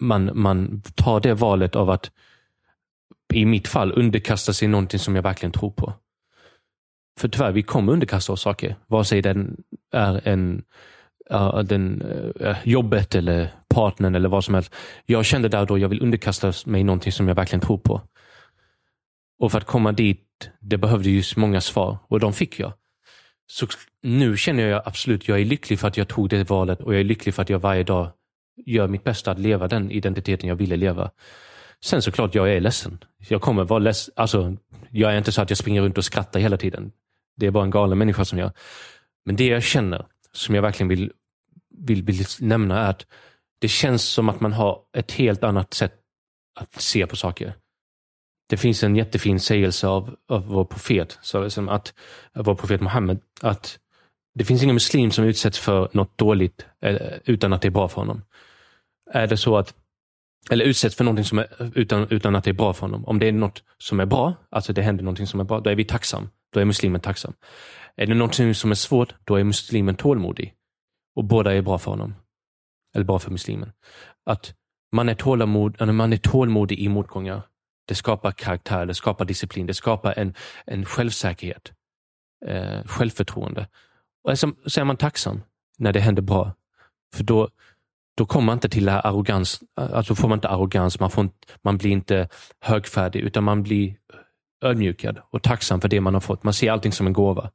Man, man tar det valet av att, i mitt fall, underkasta sig någonting som jag verkligen tror på. För tyvärr, vi kommer underkasta oss saker. Vare sig den är en, uh, den, uh, jobbet eller partnern eller vad som helst. Jag kände där då, jag vill underkasta mig någonting som jag verkligen tror på. Och för att komma dit, det behövde ju många svar och de fick jag. Så nu känner jag absolut, jag är lycklig för att jag tog det valet och jag är lycklig för att jag varje dag gör mitt bästa att leva den identiteten jag ville leva. Sen såklart, jag är ledsen. Jag kommer vara ledsen. Alltså, jag är inte så att jag springer runt och skrattar hela tiden. Det är bara en galen människa som jag. Men det jag känner, som jag verkligen vill, vill, vill nämna, är att det känns som att man har ett helt annat sätt att se på saker. Det finns en jättefin sägelse av, av vår profet, så att, vår profet Muhammed, att det finns ingen muslim som utsätts för något dåligt eh, utan att det är bra för honom. Är det så att, eller utsätts för någonting som är, utan, utan att det är bra för honom. Om det är något som är bra, alltså det händer någonting som är bra, då är vi tacksam. Då är muslimen tacksam. Är det någonting som är svårt, då är muslimen tålmodig. Och båda är bra för honom. Eller bra för muslimen. Att man är, tålamod, man är tålmodig i motgångar. Det skapar karaktär, det skapar disciplin, det skapar en, en självsäkerhet, eh, självförtroende. Och så, så är man tacksam när det händer bra. För då, då kommer man inte till arrogans, alltså får man inte arrogans, man, får inte, man blir inte högfärdig, utan man blir ödmjukad och tacksam för det man har fått. Man ser allting som en gåva.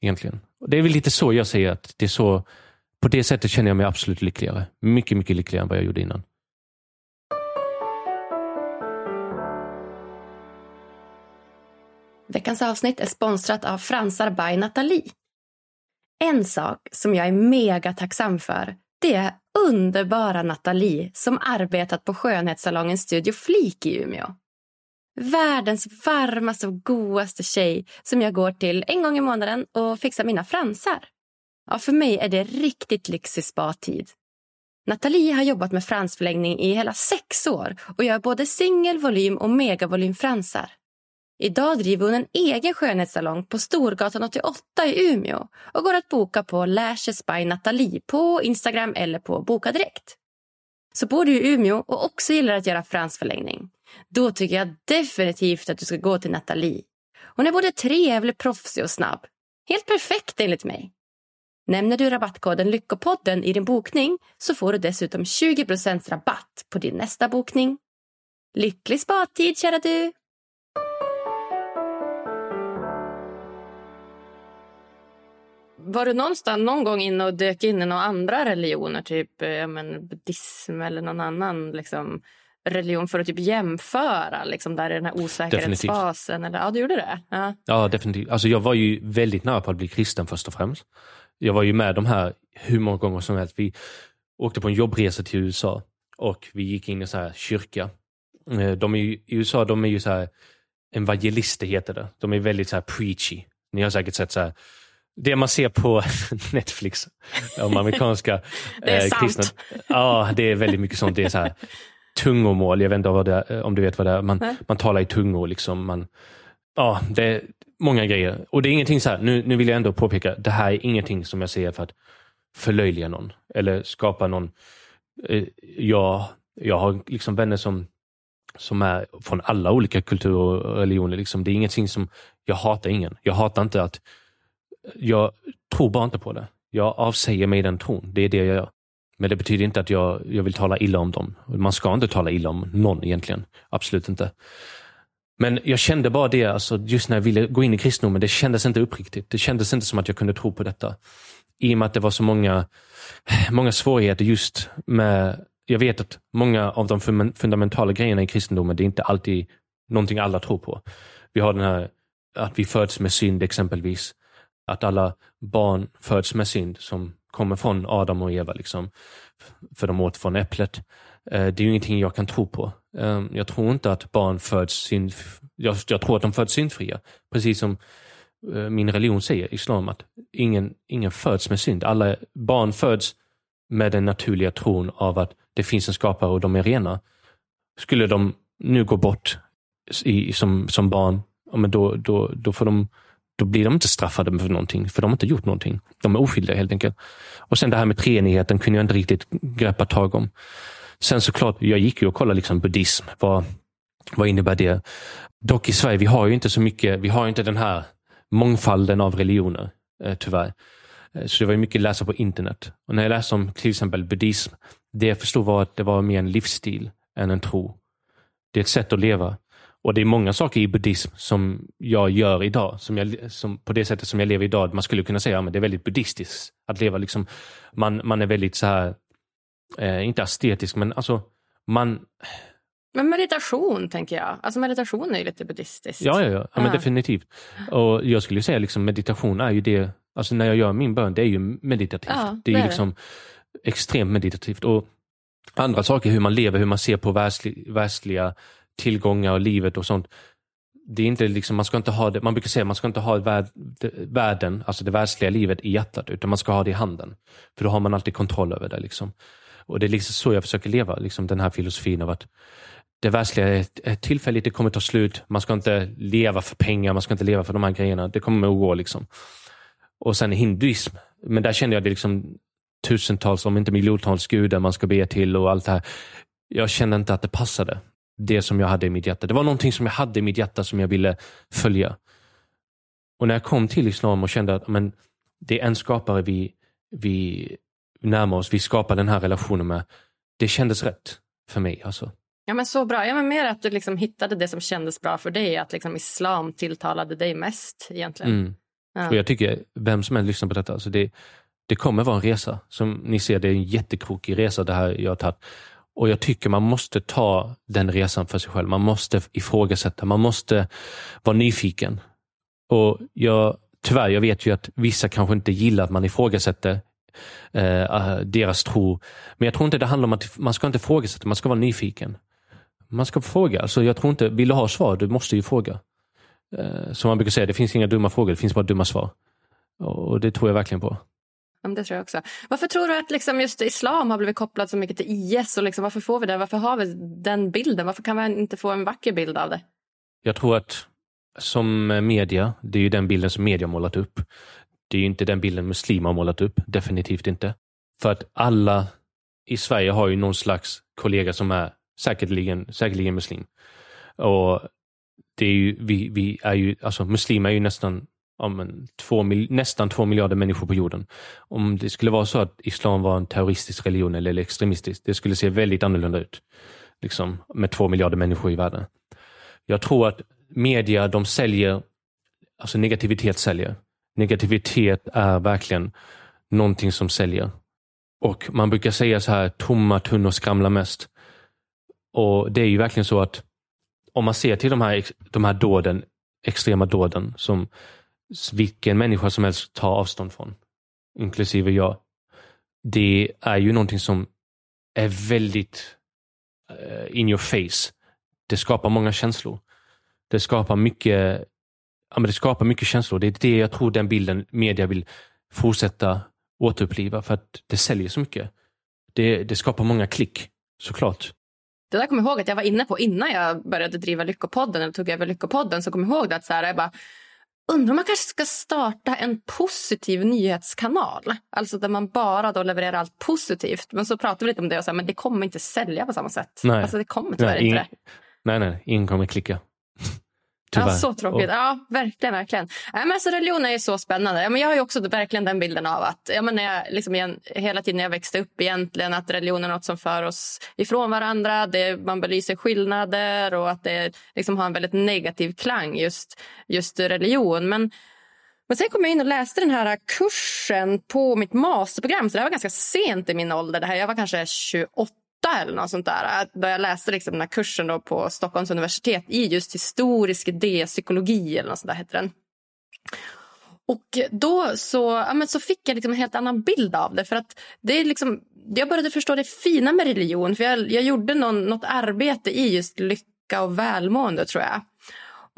Egentligen. Och det är väl lite så jag säger att det är så, på det sättet känner jag mig absolut lyckligare. Mycket, mycket lyckligare än vad jag gjorde innan. Veckans avsnitt är sponsrat av Fransar by Nathalie. En sak som jag är mega tacksam för det är underbara Nathalie som arbetat på skönhetssalongen Studio Flik i Umeå. Världens varmaste och godaste tjej som jag går till en gång i månaden och fixar mina fransar. Ja, för mig är det riktigt lyxig spa-tid. Nathalie har jobbat med fransförlängning i hela sex år och gör både singel, volym och megavolymfransar. Idag driver hon en egen skönhetssalong på Storgatan 88 i Umeå och går att boka på Lashes by Nathalie på Instagram eller på Boka Direkt. Så bor du i Umeå och också gillar att göra fransförlängning, då tycker jag definitivt att du ska gå till Nathalie. Hon är både trevlig, proffsig och snabb. Helt perfekt enligt mig. Nämner du rabattkoden Lyckopodden i din bokning så får du dessutom 20% rabatt på din nästa bokning. Lycklig spadtid, kära du! Var du någonstans någon gång inne och dök in i några andra religioner, typ eh, men, buddhism eller någon annan liksom, religion för att typ jämföra liksom, där i den här osäkerhetsfasen? Eller, ja, du gjorde det? Ja. ja, definitivt. Alltså, jag var ju väldigt nära på att bli kristen först och främst. Jag var ju med de här hur många gånger som helst. Vi åkte på en jobbresa till USA och vi gick in i så här kyrka. Eh, de är ju, I USA de är ju så här evangelister heter det. De är väldigt så här preachy. Ni har säkert sett så här det man ser på (laughs) Netflix om amerikanska (laughs) det är eh, kristna. Sant. Ja, det är väldigt mycket sånt. Det är så här, tungomål, jag vet inte det om du vet vad det är. Man, man talar i tungor. Liksom. Man, ja, det är många grejer. Och det är ingenting så här, nu, nu vill jag ändå påpeka, det här är ingenting som jag säger för att förlöjliga någon eller skapa någon... Eh, jag, jag har liksom vänner som, som är från alla olika kulturer och religioner. Liksom. Det är ingenting som, jag hatar ingen. Jag hatar inte att, jag tror bara inte på det. Jag avsäger mig den tron. Det är det jag gör. Men det betyder inte att jag, jag vill tala illa om dem. Man ska inte tala illa om någon egentligen. Absolut inte. Men jag kände bara det, alltså, just när jag ville gå in i kristendomen, det kändes inte uppriktigt. Det kändes inte som att jag kunde tro på detta. I och med att det var så många, många svårigheter just med, jag vet att många av de fundamentala grejerna i kristendomen, det är inte alltid någonting alla tror på. Vi har den här att vi föds med synd exempelvis. Att alla barn föds med synd som kommer från Adam och Eva, liksom, för de åt från äpplet. Eh, det är ju ingenting jag kan tro på. Ehm, jag tror inte att barn föds synd... Jag, jag tror att de föds syndfria. Precis som eh, min religion säger, islam, att ingen, ingen föds med synd. Alla barn föds med den naturliga tron av att det finns en skapare och de är rena. Skulle de nu gå bort i, som, som barn, men då, då, då, får de, då blir de inte straffade för någonting, för de har inte gjort någonting. De är oskyldiga helt enkelt. Och sen det här med treenigheten kunde jag inte riktigt greppa tag om. Sen såklart, jag gick ju och kollade liksom buddhism. Vad, vad innebär det? Dock i Sverige, vi har ju inte så mycket, vi har inte den här mångfalden av religioner, eh, tyvärr. Eh, så det var mycket att läsa på internet. Och när jag läste om till exempel buddhism, det jag förstod var att det var mer en livsstil än en tro. Det är ett sätt att leva. Och det är många saker i buddhism som jag gör idag, som jag, som, på det sättet som jag lever idag. Man skulle kunna säga att ja, det är väldigt buddhistiskt att leva. Liksom, man, man är väldigt så här eh, inte estetisk, men alltså man... Men meditation, tänker jag. Alltså meditation är ju lite buddhistiskt. Ja, ja, ja. ja men definitivt. Och jag skulle säga liksom meditation är ju det, alltså när jag gör min bön, det är ju meditativt. Ja, det är ju liksom extremt meditativt. Och andra saker, hur man lever, hur man ser på världsli, världsliga tillgångar och livet och sånt. Det är inte liksom, man ska inte ha det, man brukar säga man ska inte ha värld, världen, alltså det världsliga livet i hjärtat, utan man ska ha det i handen. För då har man alltid kontroll över det. Liksom. Och det är liksom så jag försöker leva, liksom den här filosofin av att det världsliga är tillfälligt, det kommer ta slut. Man ska inte leva för pengar, man ska inte leva för de här grejerna. Det kommer att gå. Liksom. Och sen hinduism, men där kände jag det liksom tusentals, om inte miljontals gudar man ska be till och allt det här. Jag kände inte att det passade, det som jag hade i mitt hjärta. Det var någonting som jag hade i mitt hjärta som jag ville följa. Och när jag kom till islam och kände att men, det är en skapare vi, vi närma oss, vi skapar den här relationen med. Det kändes rätt för mig. Alltså. Ja, men så bra. Ja, men mer att du liksom hittade det som kändes bra för dig, att liksom islam tilltalade dig mest egentligen. Mm. Ja. Och jag tycker, vem som än lyssnar på detta, alltså det, det kommer vara en resa. Som ni ser, det är en jättekrokig resa det här jag har tagit. Och jag tycker man måste ta den resan för sig själv. Man måste ifrågasätta, man måste vara nyfiken. Och jag, tyvärr, jag vet ju att vissa kanske inte gillar att man ifrågasätter eh, ah, deras tro. Men jag tror inte det handlar om att man ska inte ifrågasätta, man ska vara nyfiken. Man ska fråga. Alltså jag tror inte, vill du ha svar, du måste ju fråga. Eh, som man brukar säga, det finns inga dumma frågor, det finns bara dumma svar. Och det tror jag verkligen på. Ja, det tror jag också. Varför tror du att liksom just islam har blivit kopplad så mycket till IS? Och liksom, varför får vi det? Varför har vi den bilden? Varför kan man inte få en vacker bild av det? Jag tror att som media, det är ju den bilden som media målat upp. Det är inte den bilden muslimer har målat upp, definitivt inte. För att alla i Sverige har ju någon slags kollega som är säkerligen, säkerligen muslim. Och det är ju, vi, vi är ju, alltså muslimer är ju nästan, ja, men, två, nästan två miljarder människor på jorden. Om det skulle vara så att islam var en terroristisk religion eller extremistisk, det skulle se väldigt annorlunda ut. Liksom, med två miljarder människor i världen. Jag tror att media, de säljer, alltså negativitet säljer negativitet är verkligen någonting som säljer. Och man brukar säga så här, tomma tunnor skramlar mest. Och det är ju verkligen så att om man ser till de här, de här dåden, extrema dåden som vilken människa som helst tar avstånd från, inklusive jag. Det är ju någonting som är väldigt uh, in your face. Det skapar många känslor. Det skapar mycket ja, men det skapar mycket känslor. Det är det jag tror den bilden media vill fortsätta återuppliva för att det säljer så mycket. Det, det skapar många klick, såklart. Det där kommer jag ihåg att jag var inne på innan jag började driva Lyckopodden eller tog över Lyckopodden. Så kom jag ihåg det att så här, jag bara, undrar om man kanske ska starta en positiv nyhetskanal. Alltså där man bara då levererar allt positivt. Men så pratade vi lite om det och sa men det kommer inte sälja på samma sätt. Nej. Alltså det kommer tyvärr Nej, inte ing- det. Nej, nej, ingen kommer klicka. Ja, så tråkigt. Och- Ja, verkligen. verkligen. Nej, men alltså, religion är ju så spännande. Ja, men jag har också verkligen den bilden av att ja, men när jag, liksom, igen, hela tiden när jag växte upp egentligen att religion är något som för oss ifrån varandra. Det, man belyser skillnader och att det liksom, har en väldigt negativ klang, just, just religion. Men, men sen kom jag in och läste den här kursen på mitt masterprogram. Så det var ganska sent i min ålder. Det här, jag var kanske 28 eller något sånt där. Då jag läste liksom den här kursen då på Stockholms universitet i just historisk idépsykologi eller något sånt där heter den. Och då så, ja, men så fick jag liksom en helt annan bild av det. För att det är liksom, jag började förstå det fina med religion. För jag, jag gjorde någon, något arbete i just lycka och välmående tror jag.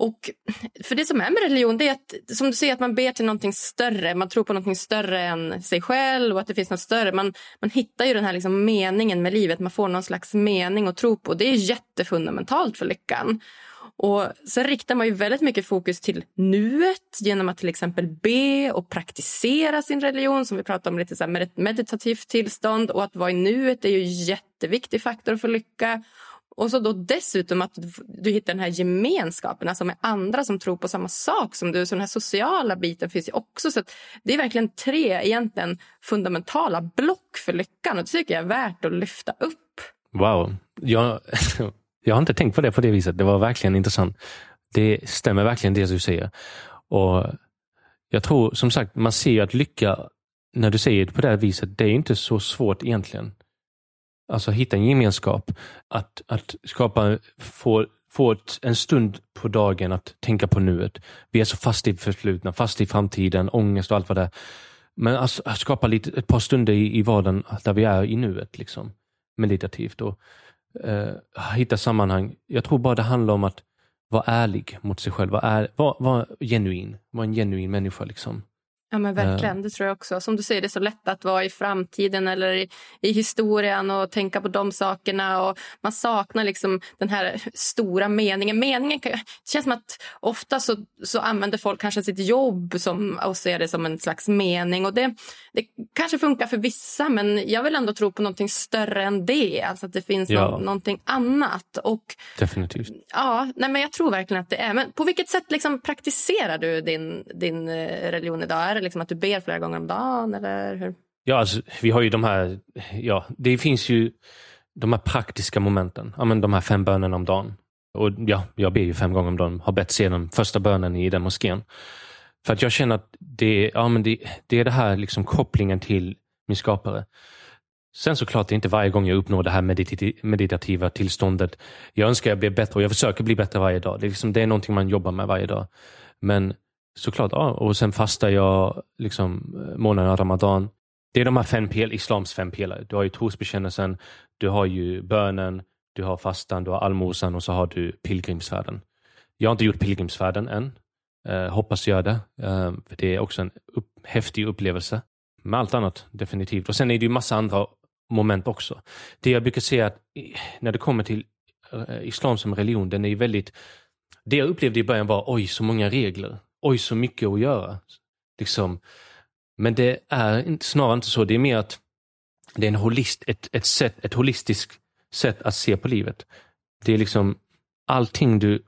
Och för det som är med religion det är att som du säger att man ber till någonting större. Man tror på någonting större än sig själv och att det finns något större. Man, man hittar ju den här liksom meningen med livet. Man får någon slags mening att tro på. Det är jättefundamentalt för lyckan. Och Sen riktar man ju väldigt mycket fokus till nuet genom att till exempel be och praktisera sin religion som vi pratade om, lite så här med ett meditativt tillstånd. Och att vara i nuet är ju en jätteviktig faktor för lycka. Och så då dessutom att du, hittar den här gemenskapen alltså med andra som tror på samma sak som du. Så den här sociala biten finns ju också. Så att det är verkligen tre egentligen fundamentala block för lyckan och det tycker jag är värt att lyfta upp. Wow. Jag, (laughs) jag har inte tänkt på det på det viset. Det var verkligen intressant. Det stämmer verkligen det du säger. Och Jag tror som sagt, man ser ju att lycka, när du säger det på det här viset, det är inte så svårt egentligen. Alltså hitta en gemenskap. Att, att skapa, få, få ett, en stund på dagen att tänka på nuet. Vi är så fast i förflutna, fast i framtiden, ångest och allt vad det är. Men att, att skapa lite, ett par stunder i, i vardagen där vi är i nuet. Liksom, meditativt. Och, eh, hitta sammanhang. Jag tror bara det handlar om att vara ärlig mot sig själv. Vara, var, var genuin. Vara en genuin människa. Liksom. Ja men verkligen, det tror jag också. Som du säger, det är så lätt att vara i framtiden eller i, i historien och tänka på de sakerna. Och man saknar liksom den här stora meningen. Meningen kan, det känns som att ofta så, så använder folk kanske sitt jobb som, och ser det som en slags mening. Och det, det kanske funkar för vissa men jag vill ändå tro på någonting större än det. Alltså att det finns Ja. nå, någonting annat. Och Definitivt. Ja, nej men jag tror verkligen att det är. Men på vilket sätt liksom praktiserar du din, din eh, religion idag? Är det liksom att du ber flera gånger om dagen? Eller hur? Ja, alltså, vi har ju de här, ja, det finns ju de här praktiska momenten. Ja, men de här fem bönerna om dagen. Och ja, jag ber ju fem gånger om dagen. Har bett sedan första bönen i den moskén. För att jag känner att det, ja, men det, det är det här liksom kopplingen till min skapare. Sen såklart, det är inte varje gång jag uppnår det här meditativa tillståndet. Jag önskar jag blir bättre och jag försöker bli bättre varje dag. Det är, liksom, det är någonting man jobbar med varje dag. Men såklart, ja, och sen fastar jag liksom, eh, månaden Ramadan. Det är de här fem pel, islams fem pelare. Du har ju trosbekännelsen, du har ju bönen, du har fastan, du har allmosan och så har du pilgrimsfärden. Jag har inte gjort pilgrimsfärden än. Eh, hoppas göra det. Eh, för det är också en upp, häftig upplevelse. Med allt annat, definitivt. Och Sen är det ju massa andra moment också. Det jag brukar säga att när det kommer till eh, islam som religion, den är ju väldigt... Det jag upplevde i början var oj, så många regler. Oj, så mycket att göra. Liksom. Men det är snarare inte så. Det är mer att det är en holist, ett, ett, sätt, ett holistiskt sätt att se på livet. Det är liksom allting du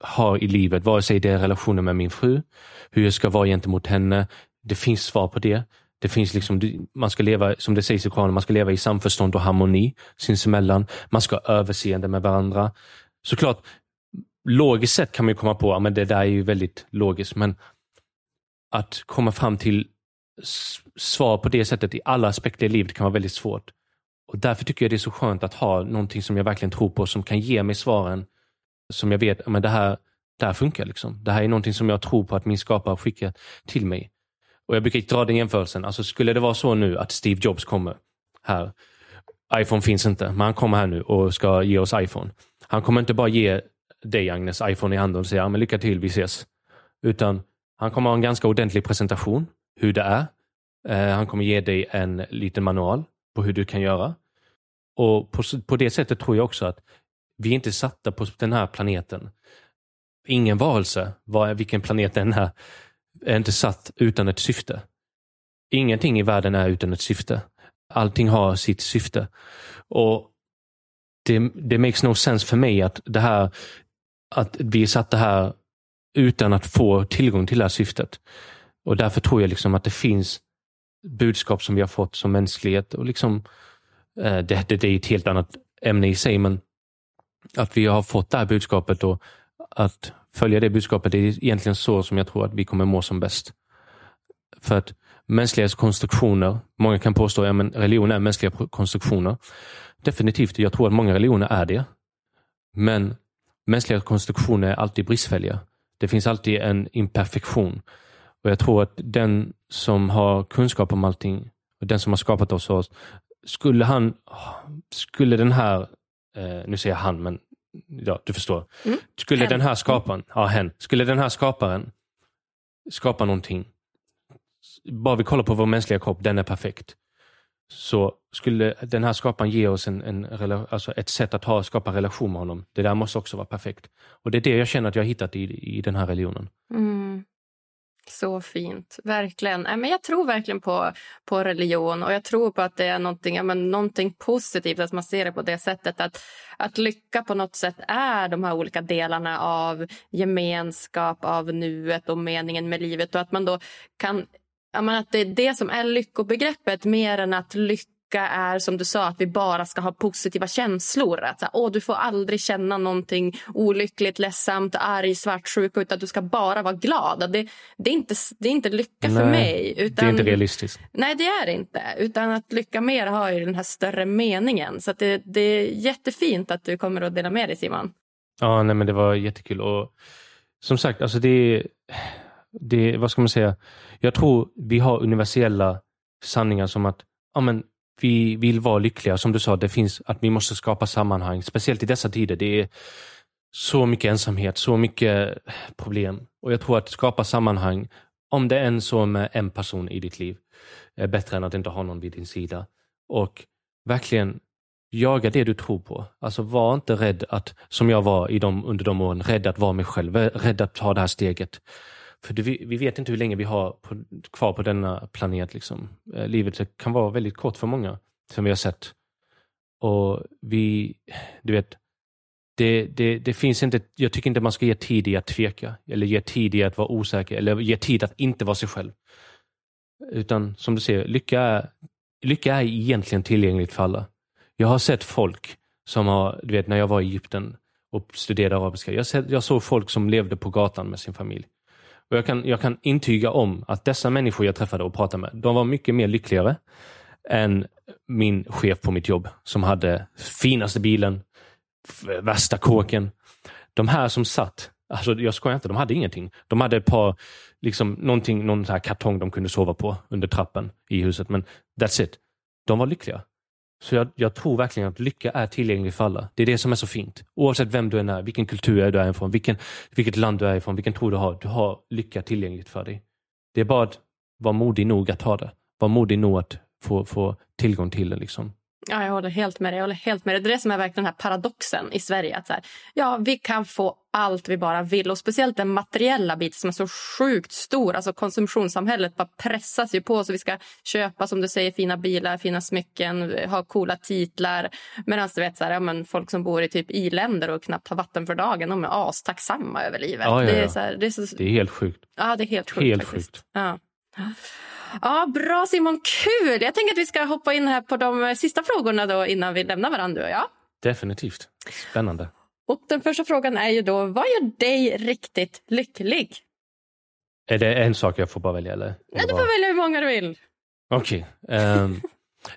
har i livet, vare sig det är relationen med min fru, hur jag ska vara gentemot henne. Det finns svar på det. Det finns liksom, man ska leva, som det sägs i Koranen, man ska leva i samförstånd och harmoni sinsemellan. Man ska ha överseende med varandra. Såklart, logiskt sett kan man ju komma på att det där är ju väldigt logiskt, men att komma fram till svar på det sättet i alla aspekter i livet kan vara väldigt svårt. Och Därför tycker jag det är så skönt att ha någonting som jag verkligen tror på, som kan ge mig svaren som jag vet, men det här, det här funkar. Liksom. Det här är någonting som jag tror på att min skapare skickar till mig. Och Jag brukar dra den jämförelsen. Alltså, skulle det vara så nu att Steve Jobs kommer här. iPhone finns inte, men han kommer här nu och ska ge oss iPhone. Han kommer inte bara ge dig Agnes iPhone i handen och säga men lycka till, vi ses. Utan han kommer ha en ganska ordentlig presentation, hur det är. Eh, han kommer ge dig en liten manual på hur du kan göra. Och på, på det sättet tror jag också att vi är inte satta på den här planeten. Ingen varelse, vilken planet den är, är inte satt utan ett syfte. Ingenting i världen är utan ett syfte. Allting har sitt syfte. Och det, det makes no sense för mig att det här att vi är satta här utan att få tillgång till det här syftet. Och därför tror jag liksom att det finns budskap som vi har fått som mänsklighet. Och liksom, eh, det, det, det är ett helt annat ämne i sig, men att vi har fått det här budskapet och att följa det budskapet, det är egentligen så som jag tror att vi kommer må som bäst. För att mänskliga konstruktioner, många kan påstå att ja, religion är mänskliga konstruktioner. Definitivt, jag tror att många religioner är det. Men mänskliga konstruktioner är alltid bristfälliga. Det finns alltid en imperfektion. Och Jag tror att den som har kunskap om allting, och den som har skapat oss, skulle han, skulle den här, eh, nu säger jag han, men ja, du förstår. Mm. Skulle hen. den här skaparen, ja hen, skulle den här skaparen skapa någonting, bara vi kollar på vår mänskliga kropp, den är perfekt. Så skulle den här skaparen ge oss en, en, alltså ett sätt att ha, skapa relation med honom. Det där måste också vara perfekt. Och det är det jag känner att jag har hittat i, i den här religionen. Mm. Så fint, verkligen. Men jag tror verkligen på, på religion och jag tror på att det är någonting, ja, men någonting positivt att man ser det på det sättet. Att, att lycka på något sätt är de här olika delarna av gemenskap, av nuet och meningen med livet och att man då kan att det är det som är lyckobegreppet mer än att lycka är som du sa att vi bara ska ha positiva känslor. Att så här, åh, du får aldrig känna någonting olyckligt, ledsamt, arg, svartsjuk utan du ska bara vara glad. Det, det, är, inte, det är inte lycka nej, för mig. Utan, det är inte realistiskt. Nej, det är det inte. Utan att lycka mer har ju den här större meningen. Så det, det är jättefint att du kommer att dela med dig Simon. Ja, nej, men det var jättekul. Och som sagt, alltså det, det vad ska man säga? Jag tror vi har universella sanningar som att amen, vi vill vara lyckliga. Som du sa, det finns att vi måste skapa sammanhang. Speciellt i dessa tider. Det är så mycket ensamhet, så mycket problem. Och jag tror att skapa sammanhang, om det är en så med en person i ditt liv, är bättre än att inte ha någon vid din sida. Och verkligen jaga det du tror på. Alltså var inte rädd att, som jag var i de, under de åren, rädd att vara mig själv, rädd att ta det här steget. För det, vi, vi, vet inte hur länge vi har på, kvar på denna planet. Liksom. Eh, livet kan vara väldigt kort för många, som vi har sett. Och vi, du vet, det, det, det, finns inte, jag tycker inte man ska ge tid i att tveka, eller ge tid i att vara osäker, eller ge tid att inte vara sig själv. Utan som du ser, lycka är, lycka är egentligen tillgängligt för alla. Jag har sett folk som har, du vet när jag var i Egypten och studerade arabiska, jag, sett, jag såg folk som levde på gatan med sin familj. Och jag kan, jag kan intyga om att dessa människor jag träffade och pratade med, de var mycket mer lyckligare än min chef på mitt jobb som hade finaste bilen, värsta kåken. De här som satt, alltså jag skojar inte, de hade ingenting. De hade ett par, liksom någonting, någon här kartong de kunde sova på under trappen i huset, men that's it. De var lyckliga. Så jag, jag, tror verkligen att lycka är tillgänglig för alla. Det är det som är så fint. Oavsett vem du än är, vilken kultur du är ifrån, vilken, vilket land du är ifrån, vilken tro du har. Du har lycka tillgängligt för dig. Det är bara att vara modig nog att ha det. Var modig nog att få, få tillgång till det. Liksom. Ja, jag håller helt med dig. Jag håller helt med dig. Det är det som är verkligen den här paradoxen i Sverige. Att så här, ja, vi kan få allt vi bara vill. Och Speciellt den materiella biten som är så sjukt stor. Alltså Konsumtionssamhället bara pressas ju på. så Vi ska köpa som du säger fina bilar, fina smycken, ha coola titlar. Medan du vet, så här, ja, men folk som bor i typ i-länder och knappt har vatten för dagen de är astacksamma över livet. Ja, ja, ja. Det, är så här, det, är så... det är helt sjukt. Ja, det är helt sjukt. Helt faktiskt. sjukt. Ja. Ja, bra Simon, kul! Jag tänker att vi ska hoppa in här på de sista frågorna då innan vi lämnar varandra. Ja? Definitivt. Spännande. Och den första frågan är ju då, vad gör dig riktigt lycklig? Är det en sak jag får bara välja? Eller? Nej, du får välja hur många du vill. Okej. Okay. Um, ehm,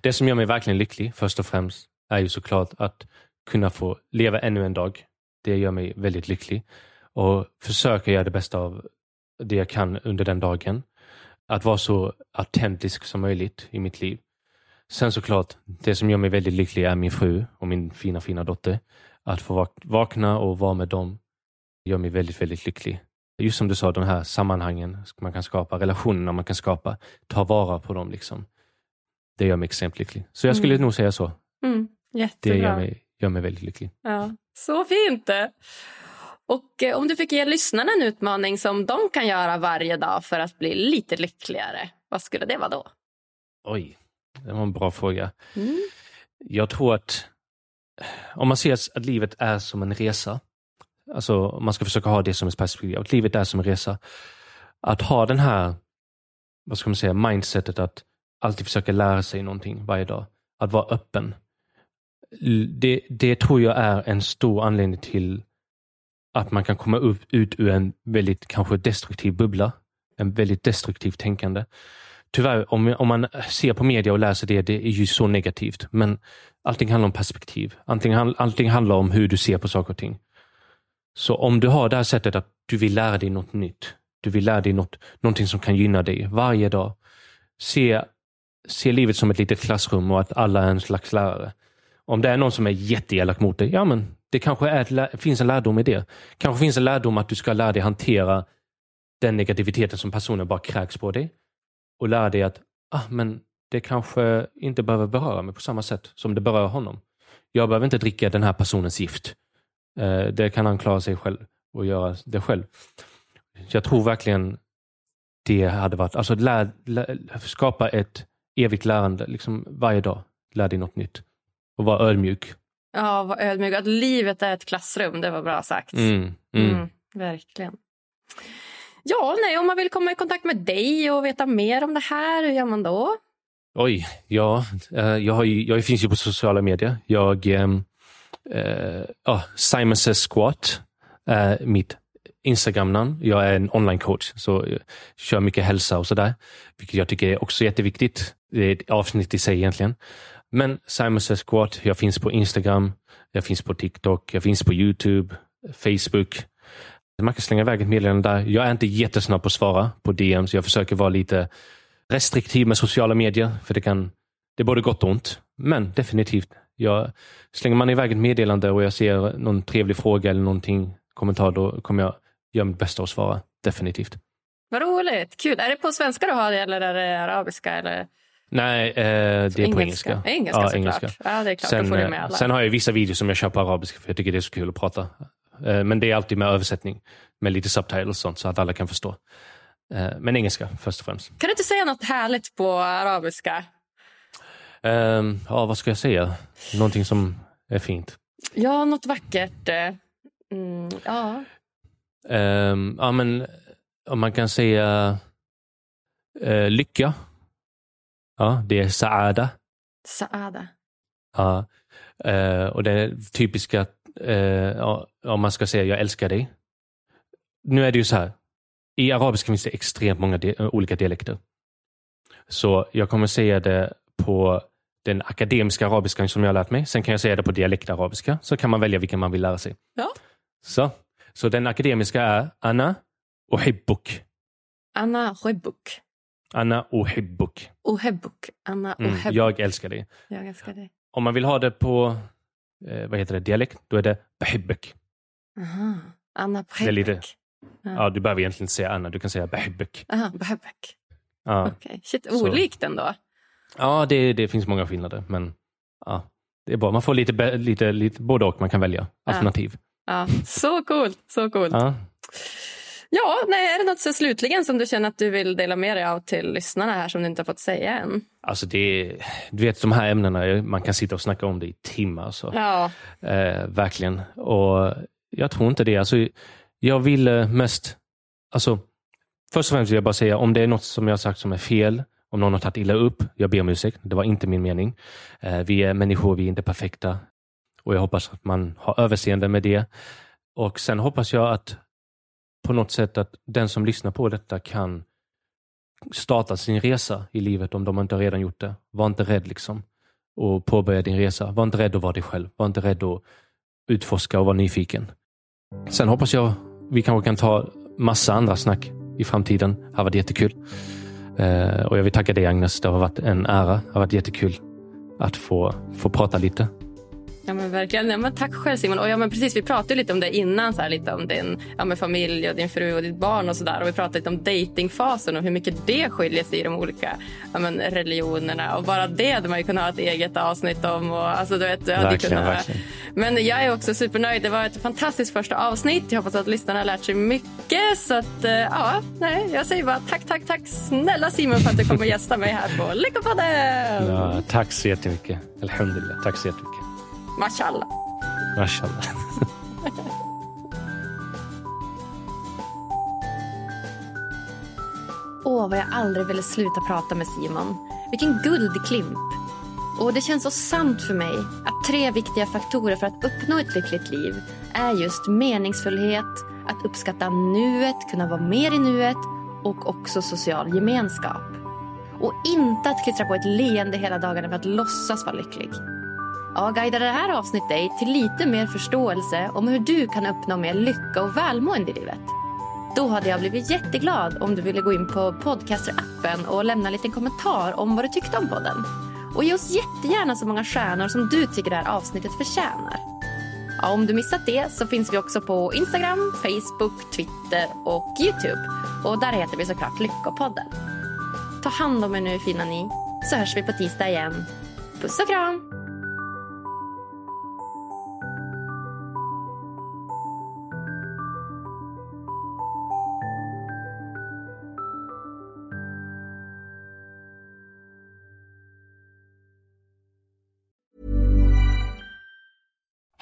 det som gör mig verkligen lycklig, först och främst, är ju såklart att kunna få leva ännu en dag. Det gör mig väldigt lycklig. Och försöka göra det bästa av det jag kan under den dagen att vara så autentisk som möjligt i mitt liv. Sen såklart, det som gör mig väldigt lycklig är min fru och min fina, fina dotter. Att få vakna och vara med dem gör mig väldigt, väldigt lycklig. just som du sa, de här sammanhangen man kan skapa, relationerna man kan skapa, ta vara på dem. Liksom. Det gör mig extremt lycklig. Så jag skulle mm. nog säga så. Mm. Det gör mig, gör mig väldigt lycklig. Ja, så fint! Och eh, om du fick ge lyssnarna en utmaning som de kan göra varje dag för att bli lite lyckligare, vad skulle det vara då? Oj, det var en bra fråga. Mm. Jag tror att om man ser att livet är som en resa, alltså man ska försöka ha det som ett perspektiv, att livet är som en resa. Att ha den här, vad ska man säga, mindsetet att alltid försöka lära sig någonting varje dag. Att vara öppen. Det, det tror jag är en stor anledning till att man kan komma upp, ut ur en väldigt kanske destruktiv bubbla. En väldigt destruktivt tänkande. Tyvärr, om, om man ser på media och läser det, det är ju så negativt. Men allting handlar om perspektiv. Allting, allting handlar om hur du ser på saker och ting. Så om du har det här sättet att du vill lära dig något nytt. Du vill lära dig något, någonting som kan gynna dig varje dag. Se, se livet som ett litet klassrum och att alla är en slags lärare. Om det är någon som är jätteelak mot dig, ja men det kanske är, finns en lärdom i det. Kanske finns en lärdom att du ska lära dig hantera den negativiteten som personen bara kräks på dig. Och lära dig att ah, men det kanske inte behöver beröra mig på samma sätt som det berör honom. Jag behöver inte dricka den här personens gift. Eh, det kan han klara sig själv och göra det själv. Jag tror verkligen det hade varit, alltså lär, lär, skapa ett evigt lärande liksom varje dag. Lär dig något nytt. Och vara ödmjuk. Ja, vara ödmjuk. Att livet är ett klassrum, det var bra sagt. Mm, mm. Mm, verkligen. Ja, nej, om man vill komma i kontakt med dig och veta mer om det här, hur gör man då? Oj, ja, eh, jag, har ju, jag finns ju på sociala medier. Jag, ehm, eh, oh, Simon Says Squat är mitt Instagram-namn. Jag är en online-coach, så jag kör mycket hälsa och sådär. Vilket jag tycker är också jätteviktigt. Det är ett avsnitt i sig egentligen. Men Simon Says Squat, jag finns på Instagram, jag finns på TikTok, jag finns på YouTube, Facebook. Man kan slänga iväg ett meddelande där. Jag är inte jättesnabb på att svara på DMs. Jag försöker vara lite restriktiv med sociala medier, för det kan det är både gott och ont. Men definitivt, jag, slänger man iväg ett meddelande och jag ser någon trevlig fråga eller någonting, kommentar, då kommer jag göra mitt bästa att svara. Definitivt. Vad roligt, kul. Är det på svenska du har det eller är det arabiska? Eller? Nej, eh, det är engelska. på engelska. Engelska ja, engelska. Ja, det är klart. Sen, får med alla. sen har jag vissa videos som jag kör på arabiska för jag tycker det är så kul att prata. Eh, men det är alltid med översättning, med lite subtitles och sånt så att alla kan förstå. Eh, men engelska först och främst. Kan du inte säga något härligt på arabiska? Um, ja, vad ska jag säga? Någonting som är fint. Ja, något vackert. Eh, mm, ja. Um, ja, men om man kan säga uh, lycka. Ja, det är saada. Saada. Ja, uh, och det typiska, uh, om man ska säga jag älskar dig. Nu är det ju så här, i arabiska finns det extremt många de olika dialekter. Så jag kommer säga det på den akademiska arabiskan som jag har lärt mig. Sen kan jag säga det på dialektarabiska, så kan man välja vilken man vill lära sig. Ja. Så, så den akademiska är Anna ohibbuk. Anna ohibbuk. Anna ohibbuk. Ohibbuk. Anna ohibbuk. Mm, jag älskar dig. Jag älskar dig. Om man vill ha det på eh, vad heter det, dialekt, då är det behibbuk. Aha. Anna behibbuk. Ja. ja, du behöver egentligen inte säga Anna, du kan säga behibbuk. Aha, behibbuk. Ja. Okay. Shit, olikt ändå. Ja, det, det finns många skillnader. Men ja, det är bra. Man får lite, lite, lite både och. Man kan välja alternativ. Ja, ja. Så coolt. Så coolt. Ja. Ja, nej, är det något så slutligen som du känner att du vill dela med dig av till lyssnarna här som du inte har fått säga än? Alltså det, du vet de här ämnena, man kan sitta och snacka om det i timmar. Så. Ja. Eh, verkligen. Och jag tror inte det. Alltså, jag vill mest, alltså, först och främst vill jag bara säga om det är något som jag har sagt som är fel om någon har tagit illa upp, jag ber om ursäkt. Det var inte min mening. Eh, vi är människor, vi är inte perfekta. Och jag hoppas att man har överseende med det. Och sen hoppas jag att på något sätt att den som lyssnar på detta kan starta sin resa i livet om de inte redan gjort det. Var inte rädd liksom och påbörja din resa. Var inte rädd att vara dig själv. Var inte rädd att utforska och vara nyfiken. Sen hoppas jag vi kanske kan ta massa andra snack i framtiden. Det har varit jättekul. Eh, och jag vill tacka dig Agnes. Det har varit en ära. Det har varit jättekul att få, få prata lite. Ja men verkligen. Ja, men tack själv Simon. Och ja, men precis, vi pratade lite om det innan, så här, lite om din ja, med familj och din fru och ditt barn och sådär. Och vi pratade lite om datingfasen och hur mycket det skiljer sig i de olika ja, men, religionerna. Och bara det hade man ju kunnat ha ett eget avsnitt om. Och, alltså, du vet, verkligen, kunnat... verkligen. Men jag är också supernöjd. Det var ett fantastiskt första avsnitt. Jag hoppas att lyssnarna har lärt sig mycket. Så att, eh, ja, nej, jag säger bara tack, tack, tack snälla Simon för att du kommer gästa mig här på Lyckopodden. Ja, tack så jättemycket. Alhamdulillah. Tack så jättemycket. Mashallah. Mashallah. (laughs) Åh, vad jag aldrig ville sluta prata med Simon. Vilken guldklimp. Och det känns så sant för mig att tre viktiga faktorer för att uppnå ett lyckligt liv är just meningsfullhet, att uppskatta nuet, kunna vara mer i nuet och också social gemenskap. Och inte att klistra på ett leende hela dagarna för att låtsas vara lycklig. Jag guidade det här avsnittet dig till lite mer förståelse om hur du kan uppnå mer lycka och välmående i livet. Då hade jag blivit jätteglad om du ville gå in på Podcaster-appen och lämna en liten kommentar om vad du tyckte om podden. Och ge oss jättegärna så många stjärnor som du tycker det här avsnittet förtjänar. Ja, om du missat det så finns vi också på Instagram, Facebook, Twitter och Youtube. Och där heter vi såklart Lyckopodden. Ta hand om er nu fina ni, så hörs vi på tisdag igen. Puss och kram!